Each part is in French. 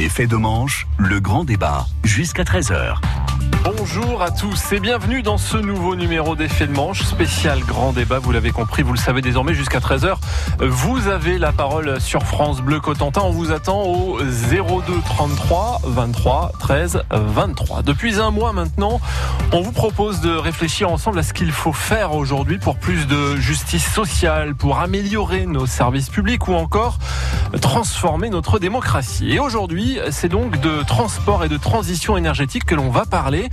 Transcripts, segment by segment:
Effet de manche, le grand débat, jusqu'à 13h. Bonjour à tous et bienvenue dans ce nouveau numéro d'effet de manche spécial grand débat. Vous l'avez compris, vous le savez désormais jusqu'à 13h. Vous avez la parole sur France Bleu Cotentin. On vous attend au 02 33 23 13 23. Depuis un mois maintenant, on vous propose de réfléchir ensemble à ce qu'il faut faire aujourd'hui pour plus de justice sociale, pour améliorer nos services publics ou encore transformer notre démocratie. Et aujourd'hui, c'est donc de transport et de transition énergétique que l'on va parler.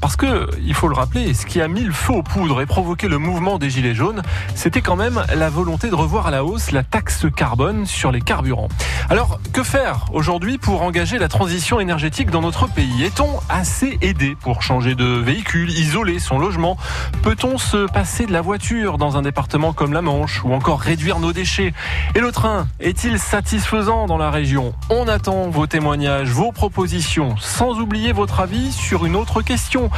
Parce que, il faut le rappeler, ce qui a mis le feu aux poudres et provoqué le mouvement des Gilets jaunes, c'était quand même la volonté de revoir à la hausse la taxe carbone sur les carburants. Alors, que faire aujourd'hui pour engager la transition énergétique dans notre pays? Est-on assez aidé pour changer de véhicule, isoler son logement? Peut-on se passer de la voiture dans un département comme la Manche ou encore réduire nos déchets? Et le train est-il satisfaisant dans la région? On attend vos témoignages, vos propositions, sans oublier votre avis sur une autre question,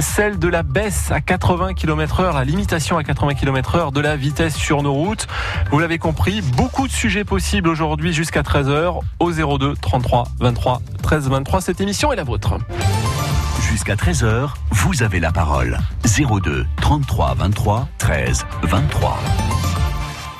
celle de la baisse à 80 km heure, la limitation à 80 km heure de la vitesse sur nos routes. Vous l'avez compris, beaucoup de sujets possibles aujourd'hui jusqu'à 13h au 02 33 23 13 23. Cette émission est la vôtre. Jusqu'à 13h, vous avez la parole. 02 33 23 13 23.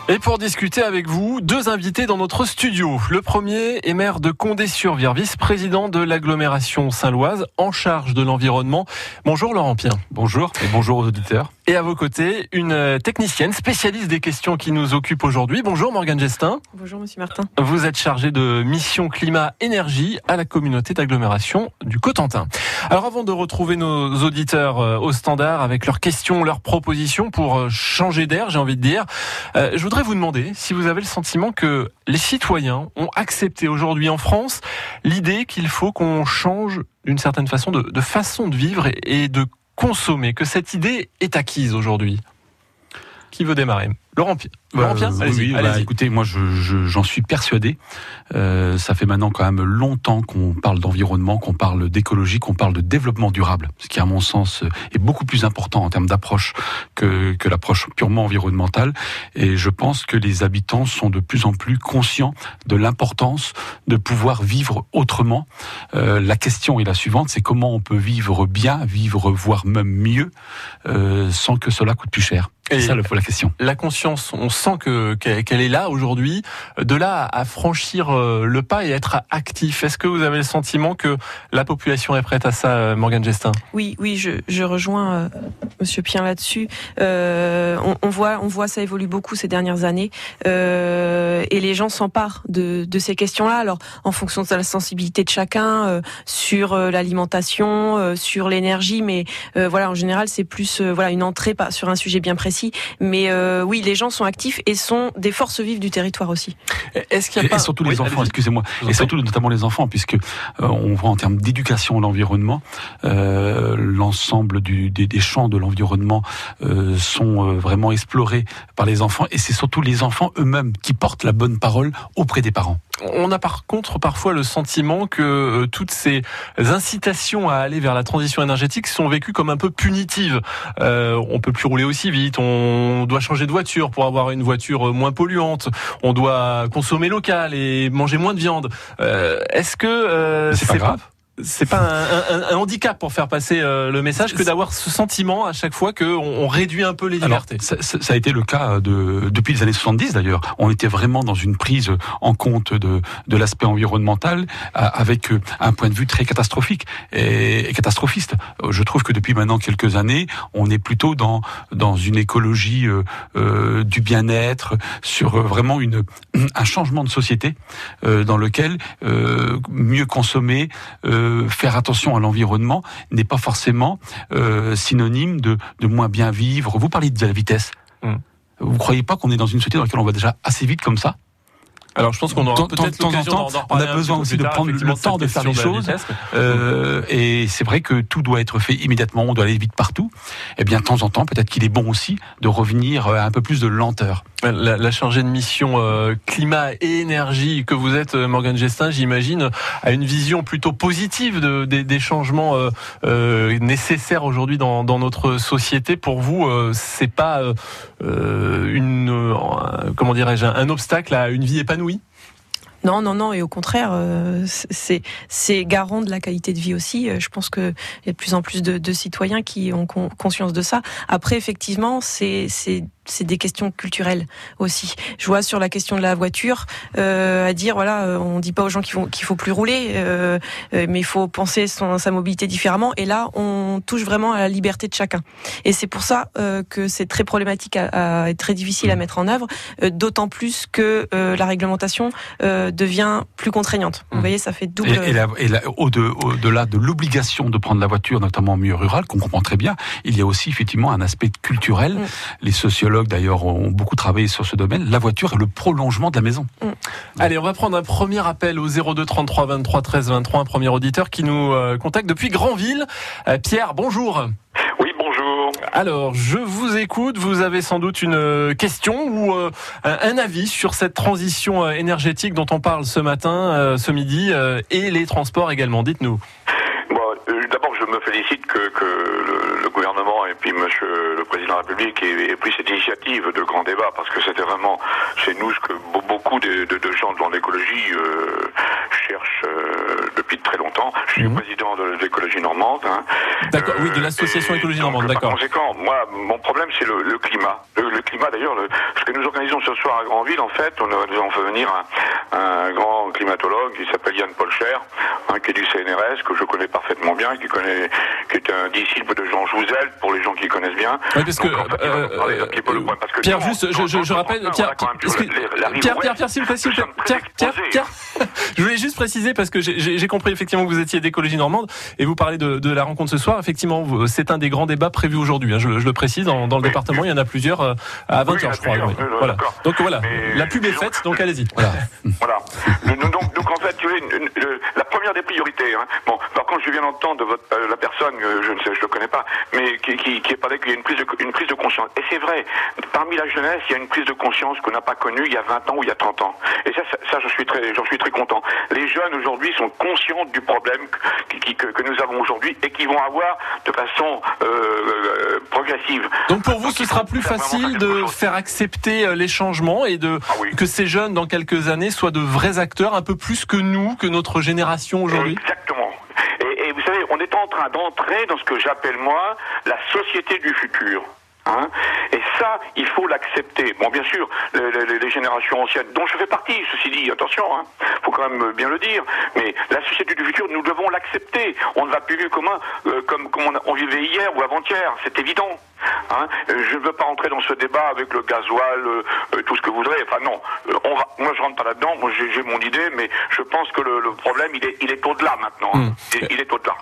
Et pour discuter avec vous, deux invités dans notre studio. Le premier est maire de Condé-sur-Vire, vice-président de l'agglomération Saint-Loise, en charge de l'environnement. Bonjour Laurent Pien. Bonjour et bonjour aux auditeurs. Et à vos côtés, une technicienne spécialiste des questions qui nous occupent aujourd'hui. Bonjour Morgane Gestin. Bonjour Monsieur Martin. Vous êtes chargé de mission climat énergie à la communauté d'agglomération du Cotentin. Alors avant de retrouver nos auditeurs euh, au standard avec leurs questions, leurs propositions pour euh, changer d'air, j'ai envie de dire, euh, je voudrais vous demander si vous avez le sentiment que les citoyens ont accepté aujourd'hui en France l'idée qu'il faut qu'on change d'une certaine façon de, de, façon de vivre et de consommer, que cette idée est acquise aujourd'hui. Qui veut démarrer Laurent, Laurent Pierre, euh, oui, bah, écoutez, moi j'en je, je, suis persuadé. Euh, ça fait maintenant quand même longtemps qu'on parle d'environnement, qu'on parle d'écologie, qu'on parle de développement durable, ce qui à mon sens est beaucoup plus important en termes d'approche que, que l'approche purement environnementale. Et je pense que les habitants sont de plus en plus conscients de l'importance de pouvoir vivre autrement. Euh, la question est la suivante, c'est comment on peut vivre bien, vivre voire même mieux, euh, sans que cela coûte plus cher. C'est ça la question. La conscience, on sent que qu'elle est là aujourd'hui. De là à franchir euh, le pas et être actif. Est-ce que vous avez le sentiment que la population est prête à ça, euh, Morgane Gestin? Oui, oui, je, je rejoins euh, Monsieur Pien là-dessus. Euh, on, on, voit, on voit ça évolue beaucoup ces dernières années, euh, et les gens s'emparent de, de ces questions-là. Alors, en fonction de la sensibilité de chacun, euh, sur l'alimentation, sur l'énergie, mais voilà, en général, c'est plus voilà une entrée sur un sujet bien précis mais euh, oui, les gens sont actifs et sont des forces vives du territoire aussi. Est-ce qu'il y a pas... et surtout les enfants, excusez-moi, et surtout notamment les enfants, puisque euh, on voit en termes d'éducation à l'environnement, euh, l'ensemble des, des, champs de l'environnement euh, sont euh, vraiment explorés par les enfants, et c'est surtout les enfants eux-mêmes qui portent la bonne parole auprès des parents. On a par contre parfois le sentiment que euh, toutes ces incitations à aller vers la transition énergétique sont vécues comme un peu punitives. Euh, on peut plus rouler aussi vite, on doit changer de voiture pour avoir une voiture moins polluante, on doit consommer local et manger moins de viande. Euh, Est-ce que euh, c'est pas grave c'est pas un, un, un, handicap pour faire passer euh, le message que d'avoir ce sentiment à chaque fois qu'on on réduit un peu les libertés. Alors, ça, ça, a été le cas de, depuis les années 70 d'ailleurs. On était vraiment dans une prise en compte de, de l'aspect environnemental avec un point de vue très catastrophique et, et, catastrophiste. Je trouve que depuis maintenant quelques années, on est plutôt dans, dans une écologie euh, euh, du bien-être, sur vraiment une, un changement de société euh, dans lequel mieux consommer faire attention à l'environnement n'est pas forcément euh, synonyme de, de, moins bien vivre. Vous parlez de la vitesse. Mm. Vous croyez pas qu'on est dans une société dans laquelle on va déjà assez vite comme ça? Alors je pense qu'on aura peut-être l'occasion On a besoin aussi de prendre le temps de faire les choses. Euh, et c'est vrai que tout doit être fait immédiatement. On doit aller vite partout. Et eh bien, de temps en temps, peut-être qu'il est bon aussi de revenir à un peu plus de lenteur. La, la chargée de mission euh, climat et énergie que vous êtes, euh, Morgane Gestin, j'imagine, a une vision plutôt positive de, des, des changements euh, euh nécessaires aujourd'hui dans, dans, notre société. Pour vous, euh, c'est pas une comment dirais-je un obstacle à une vie épanouie? Non, non, non, et au contraire, euh, c'est garant de la qualité de vie aussi. Euh, je pense que il y a de plus en plus de, citoyens qui ont conscience de ça. Après, effectivement, c'est c'est des questions culturelles aussi. Je vois sur la question de la voiture, euh, à dire voilà, euh, on dit pas aux gens qu'il faut qu'il faut plus rouler, euh, mais il faut penser son, sa mobilité différemment. Et là, on touche vraiment à la liberté de chacun. Et c'est pour ça euh, que c'est très problématique à, à, et très difficile à mettre en œuvre, d'autant plus que la réglementation devient plus contraignante. Vous mmh. voyez, ça fait double. Et, et, et au-delà de, de l'obligation de prendre la voiture, notamment en milieu rural, qu'on comprend très bien, il y a aussi effectivement un aspect culturel. Mmh. Les sociologues d'ailleurs ont beaucoup travaillé sur ce domaine. La voiture est le prolongement de la maison. Mm. Allez, on va prendre un premier appel au 02 33 23 13 23, un premier auditeur qui nous euh, contacte depuis Granville. Euh, Pierre, bonjour. Oui, bonjour. Alors, je vous écoute. Vous avez sans doute une euh, question ou un avis sur cette transition énergétique dont on parle ce matin, ce midi, et les transports également. Dites-nous. Bon, D'abord, je me félicite que, et puis Monsieur président de la République ait, pris cette initiative de grand débat parce que c'était vraiment chez nous ce que beaucoup de, de, de gens dans l'écologie euh, cherchent euh, depuis très longtemps. Je suis mmh. président de l'écologie normande. Hein. D'accord, oui, de l'association écologie normande, d'accord. Par conséquent, moi, mon problème, c'est le, le, climat. Le, le climat, d'ailleurs, ce que nous organisons ce soir à Grandville, en fait, on, nous avons fait venir un, un grand climatologue qui s'appelle Yann Polcher, hein, qui est du CNRS, que je connais parfaitement bien, qui connaît, qui est un disciple de Jean Jouzel, pour les gens qui connaissent bien. parce que, euh, Pierre, juste, je, je, je rappelle, Pierre, Pierre, Pierre, Pierre, s'il vous plaît, Pierre, Pierre, Pierre, je voulais juste préciser parce que j'ai compris effectivement que vous étiez d'écologie normande et vous parlez de, de, la rencontre ce soir. Effectivement, c'est un des grands débats prévus aujourd'hui. Hein, je, je, le précise, dans, dans le département, il y en a plusieurs euh, à 20 h je crois. Oui. Voilà. Donc voilà, la pub est faite, donc allez-y. Voilà. voilà. donc, donc en fait, tu la première des priorités. Hein. Bon, par contre, je viens d'entendre de votre, euh, la personne, euh, je ne sais, je le connais pas, mais qui, qui, qui est parlé qu'il y a une prise de, une prise de conscience. Et c'est vrai, parmi la jeunesse, il y a une prise de conscience qu'on n'a pas connue il y a 20 ans ou il y a 30 ans. Et ça, ça, ça je suis très, j'en suis très content. Les jeunes aujourd'hui sont conscients du problème qui, que, que, nous avons aujourd'hui et qui vont avoir de façon euh, euh progressive. Donc pour vous, ce sera plus facile de faire accepter euh, les changements et de ah oui. que ces jeunes dans quelques années soient de vrais acteurs, un peu plus que nous, que notre génération aujourd'hui? Exactement. Vous savez, on est en train d'entrer dans ce que j'appelle moi la société du futur. Hein et ça, il faut l'accepter. Bon, bien sûr, les, générations anciennes, dont je fais partie, ceci dit, attention, hein, faut quand même bien le dire, mais la société du futur, nous devons l'accepter. On ne va plus vivre comme, euh, comme, on, vivait hier ou avant-hier, c'est évident. Hein je ne veux pas rentrer dans ce débat avec le gasoil, euh, tout ce que vous voudrez. Enfin non, euh, on va, moi je rentre pas là-dedans. Moi j'ai mon idée, mais je pense que le, le problème il est, il est au-delà maintenant. Mmh. Il, il, est au-delà.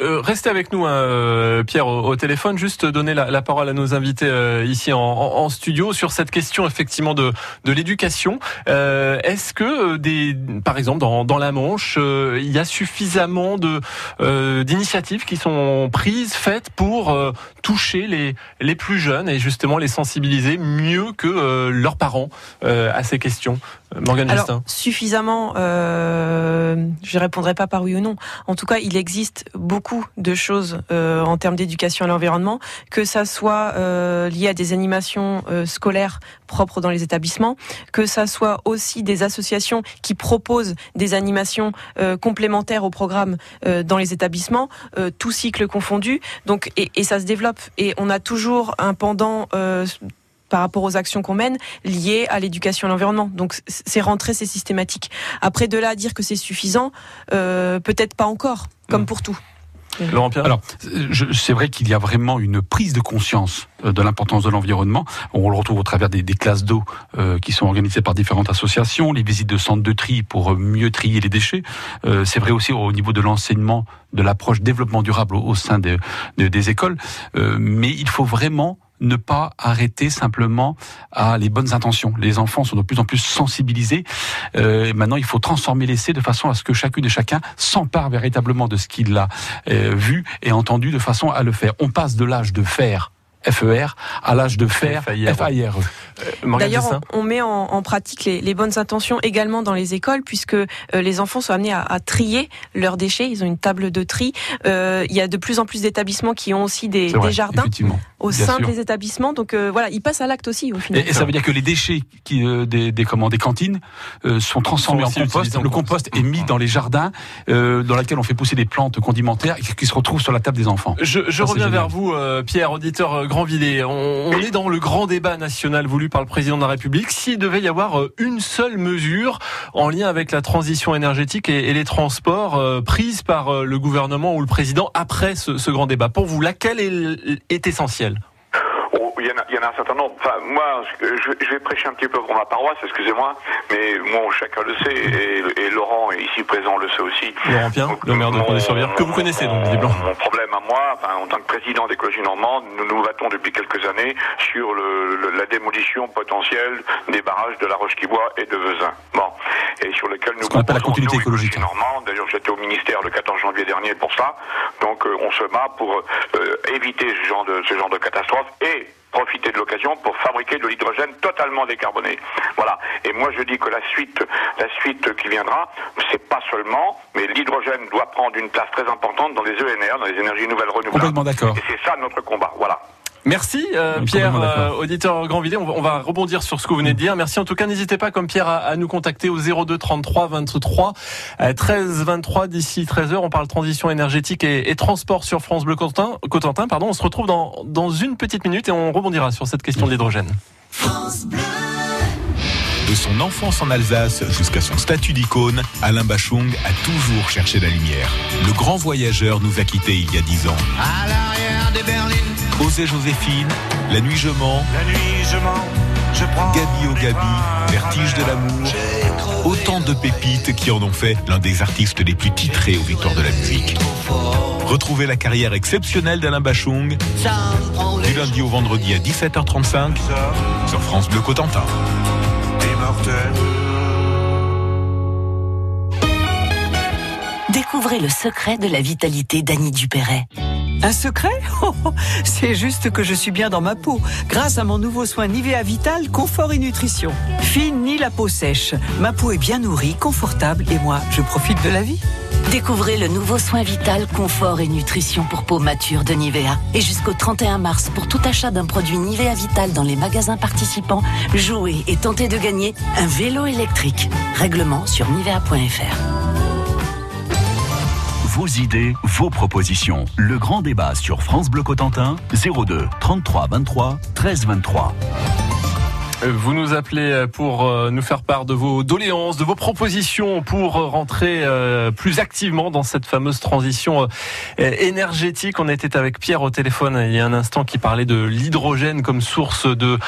Euh, restez avec nous, hein, Pierre, au, au, téléphone. Juste donner la, la parole à nos invités euh, ici en, en, en, studio sur cette question effectivement de, de l'éducation. Euh, est-ce que des, par exemple dans, dans la Manche, il y a suffisamment de d'initiatives qui sont prises, faites pour toucher les les plus jeunes et justement les sensibiliser mieux que euh, leurs parents euh, à ces questions Morgane Alors, Justin. Suffisamment, euh, je répondrai pas par oui ou non. En tout cas, il existe beaucoup de choses euh, en termes d'éducation à l'environnement, que ça soit euh, lié à des animations euh, scolaires propres dans les établissements, que ça soit aussi des associations qui proposent des animations euh, complémentaires au programme euh, dans les établissements, tout cycle confondu. Donc, et, et, ça se développe. Et on a toujours un pendant par rapport aux actions qu'on mène liées à l'éducation à l'environnement. Donc c'est rentré, c'est systématique. Après de là à dire que c'est suffisant, euh, peut-être pas encore, comme mmh. pour tout. Laurent Pierre Alors, c'est vrai qu'il y a vraiment une prise de conscience euh, de l'importance de l'environnement. On le retrouve au travers des, des classes d'eau euh, qui sont organisées par différentes associations, les visites de centres de tri pour mieux trier les déchets. Euh, c'est vrai aussi au niveau de l'enseignement, de l'approche développement durable au, au sein de, de, des écoles. Euh, mais il faut vraiment ne pas arrêter simplement à les bonnes intentions. Les enfants sont de plus en plus sensibilisés. Euh, maintenant, il faut transformer l'essai de façon à ce que chacune et chacun s'empare véritablement de ce qu'il a euh, vu et entendu de façon à le faire. On passe de l'âge de faire FER à l'âge de faire FAIRE. D'ailleurs, on, met en, pratique les, bonnes intentions également dans les écoles, puisque les enfants sont amenés à, trier leurs déchets. Ils ont une table de tri. il y a de plus en plus d'établissements qui ont aussi des, jardins au sein des établissements. Donc voilà, ils passent à l'acte aussi au final. Et, ça veut dire que les déchets qui, des, des, comment, des cantines sont transformés en compost. Le compost est mis dans les jardins dans lesquels on fait pousser des plantes condimentaires qui se retrouvent sur la table des enfants. Je, reviens vers vous, Pierre, auditeur Grandvilliers. On, on est dans le grand débat national voulu par le président de la République. S'il devait y avoir une seule mesure en lien avec la transition énergétique et, les transports euh, prise par le gouvernement ou le président après ce, grand débat, pour vous, laquelle est essentielle? A un certain nombre. Enfin, moi, je, vais prêcher un petit peu pour ma paroisse, excusez-moi, mais bon, chacun le sait, et, Laurent, ici présent, le sait aussi. Laurent Pien, le maire de Condé-sur-Bière, que vous connaissez donc, visiblement. Mon problème à moi, en tant que président d'écologie normande, nous nous battons depuis quelques années sur le, la démolition potentielle des barrages de La Roche-qui-Bois et de Vezin. Bon. Et sur lequel nous Ce la continuité écologique. Normande. D'ailleurs, j'étais au ministère le 14 janvier dernier pour ça. Donc, euh, on se bat pour euh, éviter ce genre de, ce genre de catastrophe et profiter de l'occasion pour fabriquer de l'hydrogène totalement décarboné. Voilà. Et moi, je dis que la suite, la suite qui viendra, c'est pas seulement, mais l'hydrogène doit prendre une place très importante dans les ENR, dans les énergies nouvelles renouvelables. Complètement d'accord. Et c'est ça notre combat. Voilà. Merci euh, Pierre, euh, auditeur Grandvilliers. On, on, va rebondir sur ce que vous venez de dire. Merci en tout cas. N'hésitez pas comme Pierre à, nous contacter au 02 33 23 13 23 d'ici 13 h On parle transition énergétique et, et, transport sur France Bleu Cotentin. Cotentin pardon. On se retrouve dans, dans une petite minute et on rebondira sur cette question de l'hydrogène. De son enfance en Alsace jusqu'à son statut d'icône, Alain Bachung a toujours cherché la lumière. Le grand voyageur nous a quittés il y a dix ans. À l'arrière des berlines. Osée Joséphine, La nuit je mens. La nuit je mens. Je prends Gabi au Gabi, Vertige de l'amour. Autant de pépites qui en ont fait l'un des artistes les plus titrés aux victoires de la musique. Retrouvez la carrière exceptionnelle d'Alain Bachung du lundi au vendredi à 17h35 sur France Bleu Cotentin. Découvrez le secret de la vitalité d'Annie Dupéret. Un secret oh, oh, C'est juste que je suis bien dans ma peau, grâce à mon nouveau soin Nivea Vital Confort et Nutrition. Fine ni la peau sèche, ma peau est bien nourrie, confortable et moi, je profite de la vie. Découvrez le nouveau soin vital, confort et nutrition pour peau mature de Nivea. Et jusqu'au 31 mars, pour tout achat d'un produit Nivea Vital dans les magasins participants, jouez et tentez de gagner un vélo électrique. Règlement sur nivea.fr. Vos idées, vos propositions. Le grand débat sur France Bleu Cotentin, 02 33 23 13 23. Vous nous appelez pour euh, nous faire part de vos doléances, de vos propositions pour rentrer euh, plus activement dans cette fameuse transition euh, énergétique. On était avec Pierre au téléphone il y a un instant qui parlait de l'hydrogène comme source de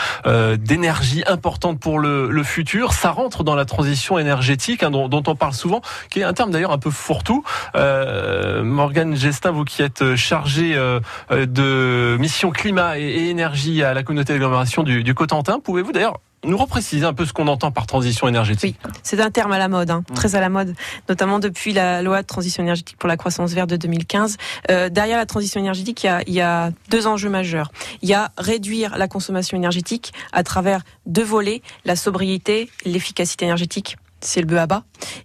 d'énergie importante pour le, le, futur. Ça rentre dans la transition énergétique hein, dont, dont, on parle souvent, qui est un terme d'ailleurs un peu fourre-tout. Euh, Morgane Gestin, vous qui êtes chargé de mission climat et, énergie à la communauté d'agglomération du, du Cotentin, pouvez-vous d'ailleurs nous repréciser un peu ce qu'on entend par transition énergétique. Oui, c'est un terme à la mode, hein, très à la mode, notamment depuis la loi de transition énergétique pour la croissance verte de 2015. Euh, derrière la transition énergétique, il y, a, il y, a, deux enjeux majeurs. Il y a réduire la consommation énergétique à travers deux volets, la sobriété, l'efficacité énergétique, c'est le bœuf à bas,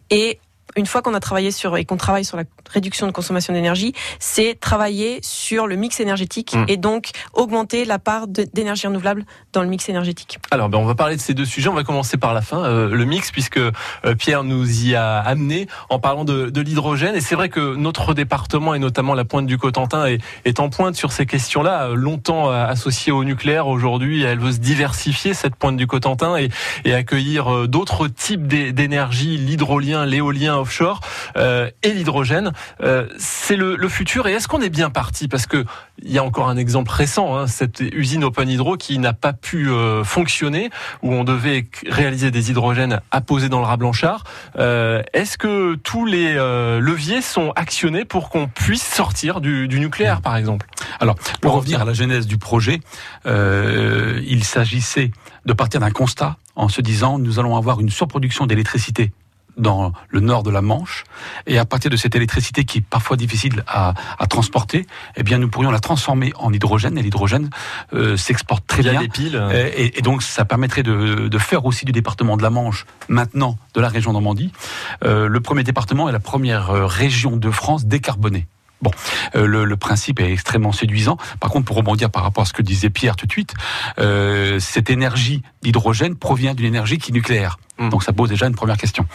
et une fois qu'on a travaillé sur et qu'on travaille sur la réduction de consommation d'énergie, c'est travailler sur le mix énergétique mmh. et donc augmenter la part d'énergie renouvelable dans le mix énergétique. Alors, ben, on va parler de ces deux sujets. On va commencer par la fin, euh, le mix, puisque euh, Pierre nous y a amené en parlant de, de l'hydrogène. Et c'est vrai que notre département et notamment la pointe du Cotentin est, est en pointe sur ces questions-là, euh, longtemps associée au nucléaire. Aujourd'hui, elle veut se diversifier cette pointe du Cotentin et, et accueillir d'autres types d'énergie, l'hydrolien, l'éolien offshore et l'hydrogène. Euh, c'est le, futur. Et est-ce qu'on est bien parti? Parce que il y a encore un exemple récent, hein, cette usine Open Hydro qui n'a pas pu euh, fonctionner, où on devait réaliser des hydrogènes apposés dans le rat blanchard. Euh, est-ce que tous les leviers sont actionnés pour qu'on puisse sortir du, du nucléaire, par exemple? Alors, pour revenir à la genèse du projet, il s'agissait de partir d'un constat en se disant nous allons avoir une surproduction d'électricité dans le nord de la Manche, et à partir de cette électricité qui est parfois difficile à, à transporter, eh bien nous pourrions la transformer en hydrogène, et l'hydrogène euh, s'exporte très bien. piles. Et, et, donc ça permettrait de, de, faire aussi du département de la Manche, maintenant de la région Normandie, euh, le premier département et la première euh, région de France décarbonée. Bon, euh, le, le, principe est extrêmement séduisant. Par contre, pour rebondir par rapport à ce que disait Pierre tout de suite, euh, cette énergie d'hydrogène provient d'une énergie qui est nucléaire. Mmh. Donc ça pose déjà une première question.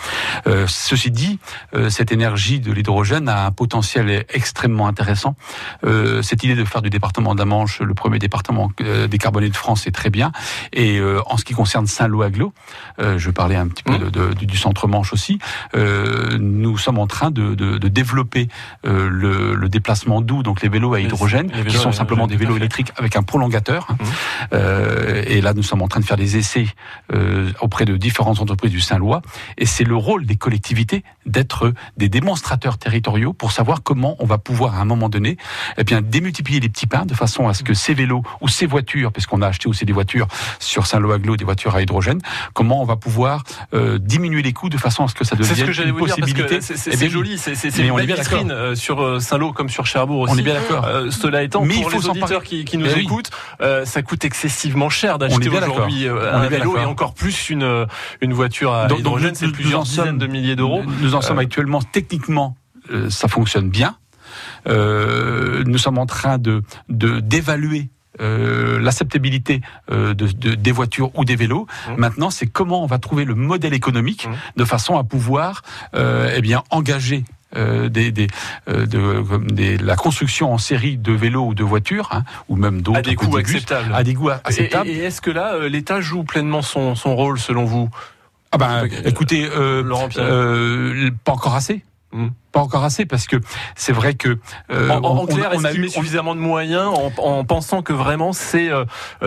Euh, ceci dit, euh, cette énergie de l'hydrogène a un potentiel extrêmement intéressant. Euh, cette idée de faire du département de la Manche le premier département décarboné de France est très bien. Et en ce qui concerne Saint-Lô-Aglo, je parlais un petit peu mmh. de, de, du centre-Manche aussi, nous sommes en train de, de développer le, le, déplacement doux, donc les vélos à hydrogène, vélos, qui sont simplement des vélos électriques avec un prolongateur. Mmh. et là, nous sommes en train de faire des essais auprès de différentes entreprises du Saint-Lois, et c'est le rôle des collectivités d'être des démonstrateurs territoriaux pour savoir comment on va pouvoir à un moment donné, eh bien démultiplier les petits pains de façon à ce que ces vélos ou ces voitures, puisqu'on a acheté aussi des voitures sur Saint-Lô-Aglo, des voitures à hydrogène, comment on va pouvoir euh, diminuer les coûts de façon à ce que ça devienne que une possibilité. C'est eh joli, c'est une belle vitrine euh, sur euh, Saint-Lô comme sur Cherbourg aussi. On est bien d'accord. Euh, cela étant, Mais pour il faut les auditeurs qui, qui, nous Mais écoutent, oui. euh, ça coûte excessivement cher d'acheter aujourd'hui un vélo et encore plus une une voiture à donc, hydrogène, c'est plusieurs dizaines sommes, de milliers d'euros. Nous en sommes euh, actuellement techniquement, euh, ça fonctionne bien. Euh, nous sommes en train de d'évaluer euh, l'acceptabilité euh, de, de, des voitures ou des vélos. Mmh. Maintenant, c'est comment on va trouver le modèle économique mmh. de façon à pouvoir euh, eh bien engager euh, des, des, euh, de, des, la construction en série de vélos ou de voitures, hein, ou même d'autres à des coûts acceptables. À des coûts acceptables. Et, et est-ce que là, l'État joue pleinement son, son rôle selon vous? Ah ben, écoutez, euh, euh, pas encore assez. Mmh pas encore assez parce que c'est vrai que euh, en, en, clair, on, on a eu suffisamment de moyens en, en pensant que vraiment c'est euh,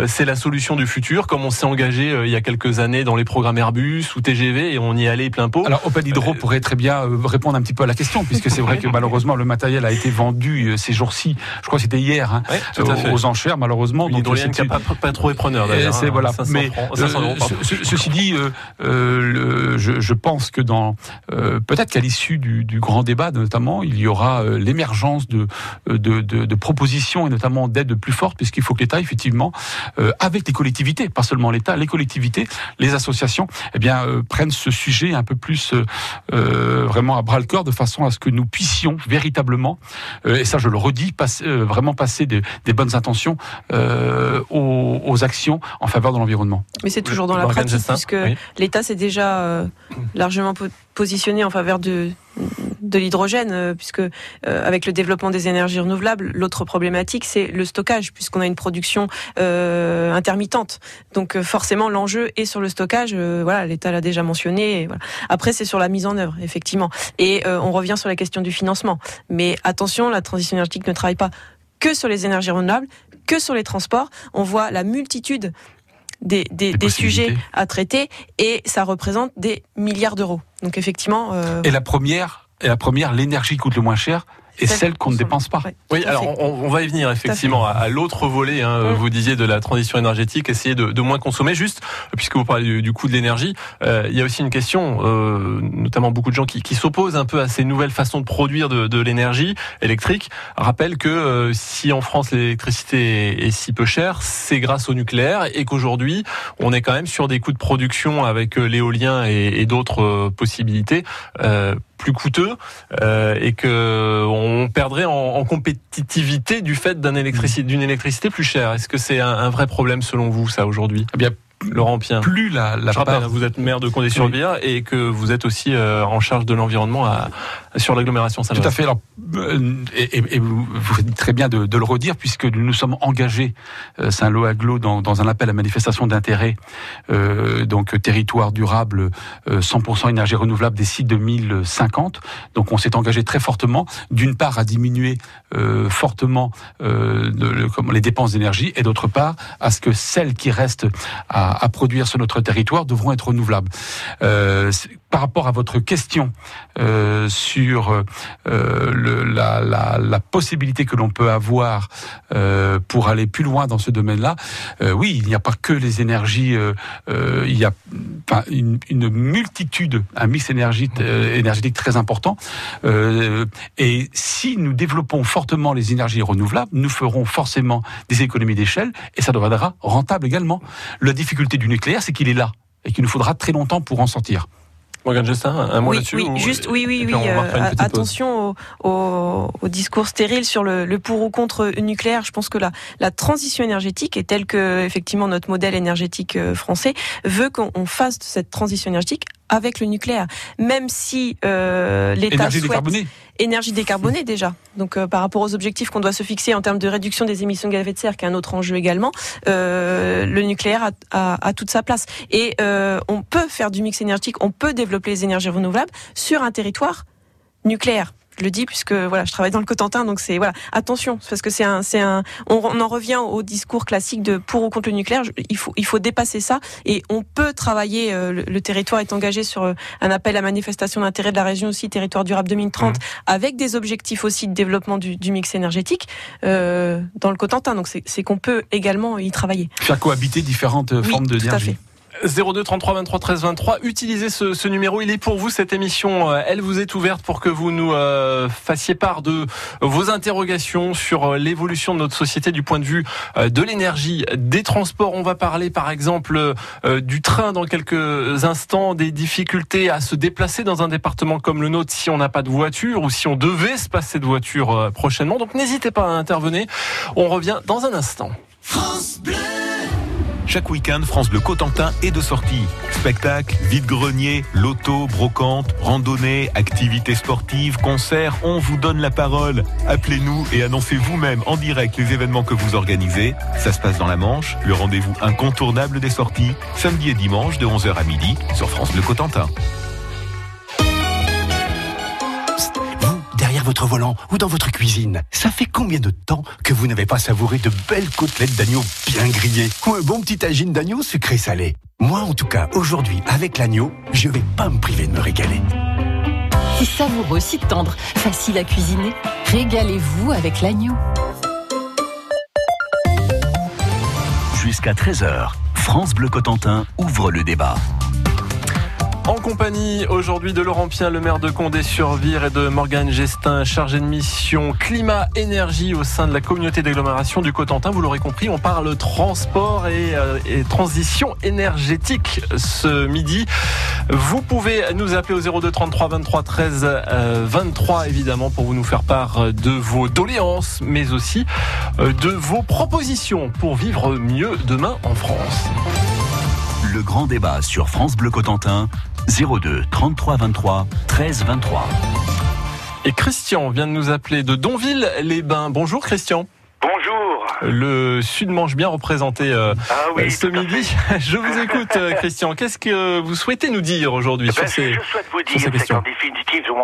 c'est la solution du futur, comme on s'est engagé euh, il y a quelques années dans les programmes Airbus ou TGV et on y allait plein pot. Alors Open Hydro euh, pourrait très bien euh, répondre un petit peu à la question puisque c'est vrai que malheureusement le matériel a été vendu ces jours-ci, je crois que c'était hier, hein, ouais, aux enchères malheureusement. Une donc qui pas, pas trop preneur d'ailleurs. Hein, voilà. Mais francs, ce, ceci dit, le, je, je, pense que dans peut-être qu'à l'issue du, du grand débat notamment il y aura euh, l'émergence de, de, de, de, propositions et notamment d'aides plus fortes, puisqu'il faut que l'État, effectivement, euh, avec les collectivités, pas seulement l'État, les collectivités, les associations, eh bien, euh, prennent ce sujet un peu plus euh, vraiment à bras le corps, de façon à ce que nous puissions véritablement, et ça je le redis, passer, vraiment passer des, des bonnes intentions aux, aux, actions en faveur de l'environnement. Mais c'est toujours dans la pratique, puisque oui. l'État s'est déjà largement positionné en faveur de de l'hydrogène, euh, puisque euh, avec le développement des énergies renouvelables, l'autre problématique c'est le stockage, puisqu'on a une production euh, intermittente. Donc forcément l'enjeu est sur le stockage. Voilà, l'État l'a déjà mentionné. Après c'est sur la mise en œuvre, effectivement. Et on revient sur la question du financement. Mais attention, la transition énergétique ne travaille pas que sur les énergies renouvelables, que sur les transports. On voit la multitude des, des, des sujets à traiter et ça représente des milliards d'euros. Donc effectivement. Euh... Et la première, et la première, l'énergie coûte le moins cher, et celle qu'on ne dépense pas. Ouais, oui, alors on, on, va y venir effectivement à, à l'autre volet. Hein, mmh. Vous disiez de la transition énergétique, essayer de, de moins consommer. Juste, puisque vous parlez du, du coût de l'énergie, euh, il y a aussi une question, euh, notamment beaucoup de gens qui, qui s'opposent un peu à ces nouvelles façons de produire de, de l'énergie électrique. Rappellent que euh, si en France l'électricité est, est, si peu chère, c'est grâce au nucléaire et qu'aujourd'hui on est quand même sur des coûts de production avec euh, l'éolien et, et d'autres euh, possibilités euh, plus coûteux euh, et que on perdrait en, en compétitivité du fait d'une électricité, électricité plus chère. Est-ce que c'est un, un, vrai problème selon vous ça aujourd'hui? Eh bien Laurent Pien. Plus la, la Je rappelle, part... vous êtes maire de Condé-sur-Bière oui. et que vous êtes aussi euh, en charge de l'environnement à, sur l'agglomération Tout à fait. Alors, euh, et, et, vous, vous dites très bien de, de, le redire puisque nous nous sommes engagés euh, Saint-Lô Aglo dans, dans, un appel à manifestation d'intérêt, euh, donc territoire durable, 100% énergie renouvelable d'ici 2050. Donc, on s'est engagé très fortement, d'une part à diminuer fortement de, comme, les dépenses d'énergie et d'autre part à ce que celles qui restent à à, produire sur notre territoire devront être renouvelables. Euh, par rapport à votre question euh, sur euh, le, la, la, la, possibilité que l'on peut avoir euh, pour aller plus loin dans ce domaine-là, euh, oui, il n'y a pas que les énergies, euh, euh, il y a enfin, une, une, multitude, un mix énergétique, énergétique très important. et si nous développons fortement les énergies renouvelables, nous ferons forcément des économies d'échelle et ça deviendra rentable également. La difficulté du nucléaire, c'est qu'il est là et qu'il nous faudra très longtemps pour en sortir. Morgane Justin, un mot là-dessus Oui, juste, oui, oui, oui. Euh, attention au, au, au, discours stérile sur le, le, pour ou contre nucléaire. Je pense que la, la transition énergétique est telle que, effectivement, notre modèle énergétique euh, français veut qu'on fasse cette transition énergétique avec le nucléaire, même si euh, l'État souhaite décarbonée. énergie décarbonée déjà. Donc euh, par rapport aux objectifs qu'on doit se fixer en termes de réduction des émissions de gaz à effet de serre, qui est un autre enjeu également, euh, le nucléaire a, a, a, toute sa place. Et euh, on peut faire du mix énergétique, on peut développer les énergies renouvelables sur un territoire nucléaire je le dis puisque voilà, je travaille dans le Cotentin, donc c'est voilà, attention, parce que c'est un, c'est un, on, on, en revient au discours classique de pour ou contre le nucléaire. Il faut, il faut dépasser ça et on peut travailler. Euh, le, le, territoire est engagé sur euh, un appel à manifestation d'intérêt de la région aussi, territoire durable 2030, mmh. avec des objectifs aussi de développement du, du mix énergétique euh, dans le Cotentin. Donc c'est qu'on peut également y travailler. Faire cohabiter différentes oui, formes d'énergie. 02 33 23 13 23. Utilisez ce, ce, numéro. Il est pour vous cette émission. Euh, elle vous est ouverte pour que vous nous euh, fassiez part de vos interrogations sur euh, l'évolution de notre société du point de vue euh, de l'énergie, des transports. On va parler par exemple euh, du train dans quelques instants, des difficultés à se déplacer dans un département comme le nôtre si on n'a pas de voiture ou si on devait se passer de voiture euh, prochainement. Donc n'hésitez pas à intervenir. On revient dans un instant. Chaque week-end, France Bleu Cotentin est de sortie. Spectacles, vide-grenier, loto, brocante, randonnée, activités sportives, concerts, on vous donne la parole. Appelez-nous et annoncez vous-même en direct les événements que vous organisez. Ça se passe dans la Manche, le rendez-vous incontournable des sorties, samedi et dimanche de 11h à midi sur France Bleu Cotentin. Votre volant ou dans votre cuisine. Ça fait combien de temps que vous n'avez pas savouré de belles côtelettes d'agneau bien grillées ou un bon petit tagine d'agneau sucré salé? Moi, en tout cas, aujourd'hui, avec l'agneau, je vais pas me priver de me régaler. C'est savoureux, si tendre, facile à cuisiner. Régalez-vous avec l'agneau. Jusqu'à 13h, France Bleu Cotentin ouvre le débat. En compagnie aujourd'hui de Laurent Pien, le maire de Condé-sur-Vire et de Morgane Gestin, chargé de mission climat-énergie au sein de la communauté d'agglomération du Cotentin. Vous l'aurez compris, on parle transport et, euh, transition énergétique ce midi. Vous pouvez nous appeler au 02 33 23 13 euh, 23 évidemment pour vous nous faire part de vos doléances mais aussi euh, de vos propositions pour vivre mieux demain en France. Le grand débat sur France Bleu Cotentin 02 33 23 13 23. Et Christian vient de nous appeler de Donville-les-Bains. Bonjour Christian. Le Sud mange bien représenté euh, ah oui, ce midi. Je vous écoute, Christian. Qu'est-ce que vous souhaitez nous dire aujourd'hui ben, sur ces Je souhaite vous dire définitive,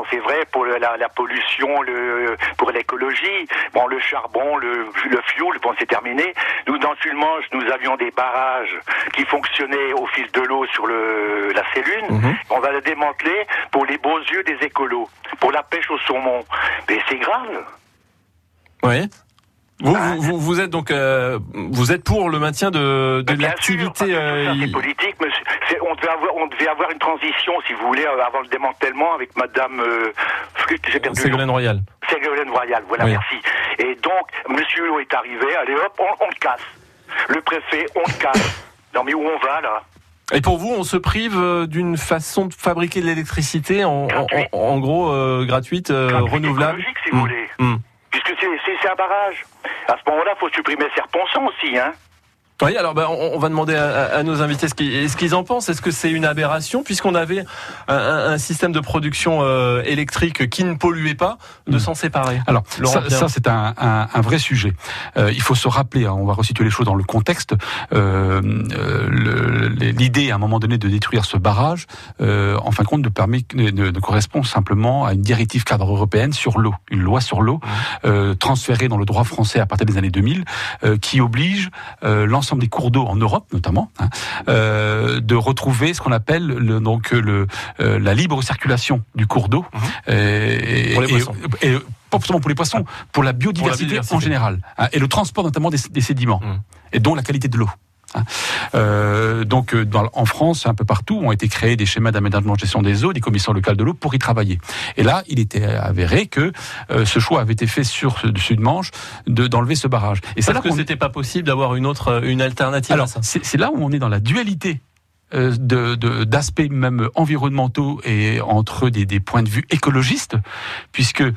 c'est vrai pour la, la, pollution, le, pour l'écologie, bon, le charbon, le, le fioul, bon, c'est terminé. Nous, dans le Sud-Manche, nous avions des barrages qui fonctionnaient au fil de l'eau sur le, la cellule. Mhm. Mm -hmm. On va le démanteler pour les beaux yeux des écolos, pour la pêche au saumon. Mais c'est grave. Oui. Vous, vous, vous, êtes donc euh, vous êtes pour le maintien de, de l'activité euh, politique, mais on devait avoir on devait avoir une transition, si vous voulez, avant le démantèlement avec Madame euh, Ségolène Royal. Ségolène Royal, voilà, oui. merci. Et donc Monsieur Hulot est arrivé, allez hop, on, on le casse. Le préfet, on le casse. non mais où on va là? Et pour vous, on se prive d'une façon de fabriquer de l'électricité en, en, en, gros euh, gratuite, renouvelable? si vous voulez. Mmh. Puisque c'est un barrage. À ce moment-là, faut supprimer Serponçon aussi, hein. Oui, alors ben, on, on, va demander à, à nos invités ce qu'ils qu en pensent. Est-ce que c'est une aberration puisqu'on avait un, un, système de production euh, électrique qui ne polluait pas de mmh. s'en séparer? Alors ça, ça c'est un, un, un, vrai sujet. Euh, il faut se rappeler, hein, on va resituer les choses dans le contexte. Euh, L'idée à un moment donné de détruire ce barrage, euh, en fin de compte, ne, permet, ne, ne, correspond simplement à une directive cadre européenne sur l'eau, une loi sur l'eau mmh. transférée dans le droit français à partir des années 2000, qui oblige l'ensemble l'ensemble des cours d'eau en Europe notamment, hein, euh, de retrouver ce qu'on appelle le, donc le, euh, la libre circulation du cours d'eau. Mhm. Et, Pour les et- poissons. et- et pas seulement pour les poissons, pour la biodiversité, biodiversité. en général, hein, et le transport notamment des, des sédiments, Mhm. et dont la qualité de l'eau. Euh, donc, euh, dans- en France, un peu partout, ont été créés des schémas d'aménagement de gestion des eaux, des commissions locales de l'eau pour y travailler. Et là, il était avéré que euh, ce choix avait été fait sur ce Sud-Manche de d'enlever ce barrage. Et c'est Parce là que c'était pas possible d'avoir une autre, une alternative alors, à ça. c'est là où on est dans la dualité d'aspects même environnementaux et entre des, des points de vue écologistes, puisque euh,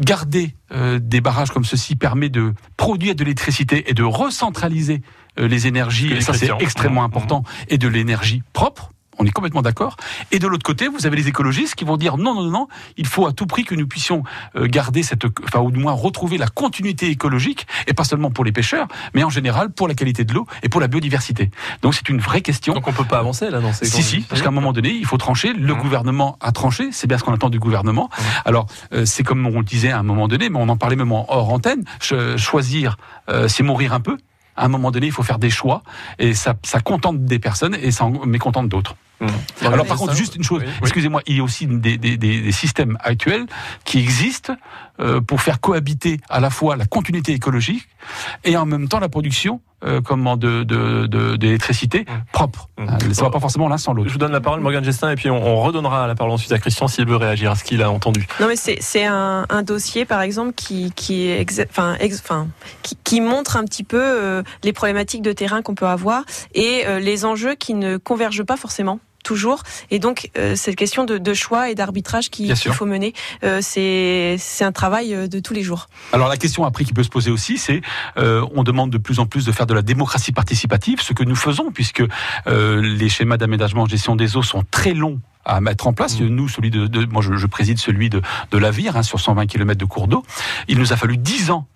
garder euh, des barrages comme ceci permet de produire de l'électricité et de recentraliser euh, les énergies, et ça c'est extrêmement important, et de l'énergie propre. On est complètement d'accord. Et de l'autre côté, vous avez les écologistes qui vont dire non, non, non, il faut à tout prix que nous puissions euh, garder cette, enfin, ou du moins retrouver la continuité écologique, et pas seulement pour les pêcheurs, mais en général pour la qualité de l'eau et pour la biodiversité. Donc c'est une vraie question. Donc on peut pas avancer là dans ces Si, si, parce qu'à un moment donné, il faut trancher. Le Mhm. gouvernement a tranché. C'est bien ce qu'on attend du gouvernement. Mhm. Alors, euh, c'est comme on le disait à un moment donné, mais on en parlait même en hors antenne. Cho- choisir, euh, c'est mourir un peu. À un moment donné, il faut faire des choix. Et ça, ça contente des personnes et ça en mécontente d'autres. Alors, par contre, juste une chose, oui, excusez-moi, il y a aussi des, des- des- des systèmes actuels qui existent euh, pour faire cohabiter à la fois la continuité écologique et en même temps la production euh, comment de de- de- d'électricité Mhm. propre. Mhm. Hein, Ça va pas forcément l'un sans l'autre. Je vous donne la parole, Morgan Gestin, et puis on, on redonnera la parole ensuite à Christian s'il veut réagir à ce qu'il a entendu. Non mais c'est c'est un, un dossier par exemple qui qui enfin montre un petit peu euh, les problématiques de terrain qu'on peut avoir et euh, les enjeux qui ne convergent pas forcément toujours et donc euh, cette question de, de choix et d'arbitrage qu'il faut mener euh, c'est un travail euh, de tous les jours. Alors la question après qui peut se poser aussi, c'est on demande de plus en plus de faire de la démocratie participative, ce que nous faisons puisque les schémas d'aménagement de gestion des eaux sont très longs à mettre en place. Mmh. Nous, celui de, de- moi, je, je préside celui de, de la Vire hein, sur 120 km de cours d'eau. Il nous a fallu 10 ans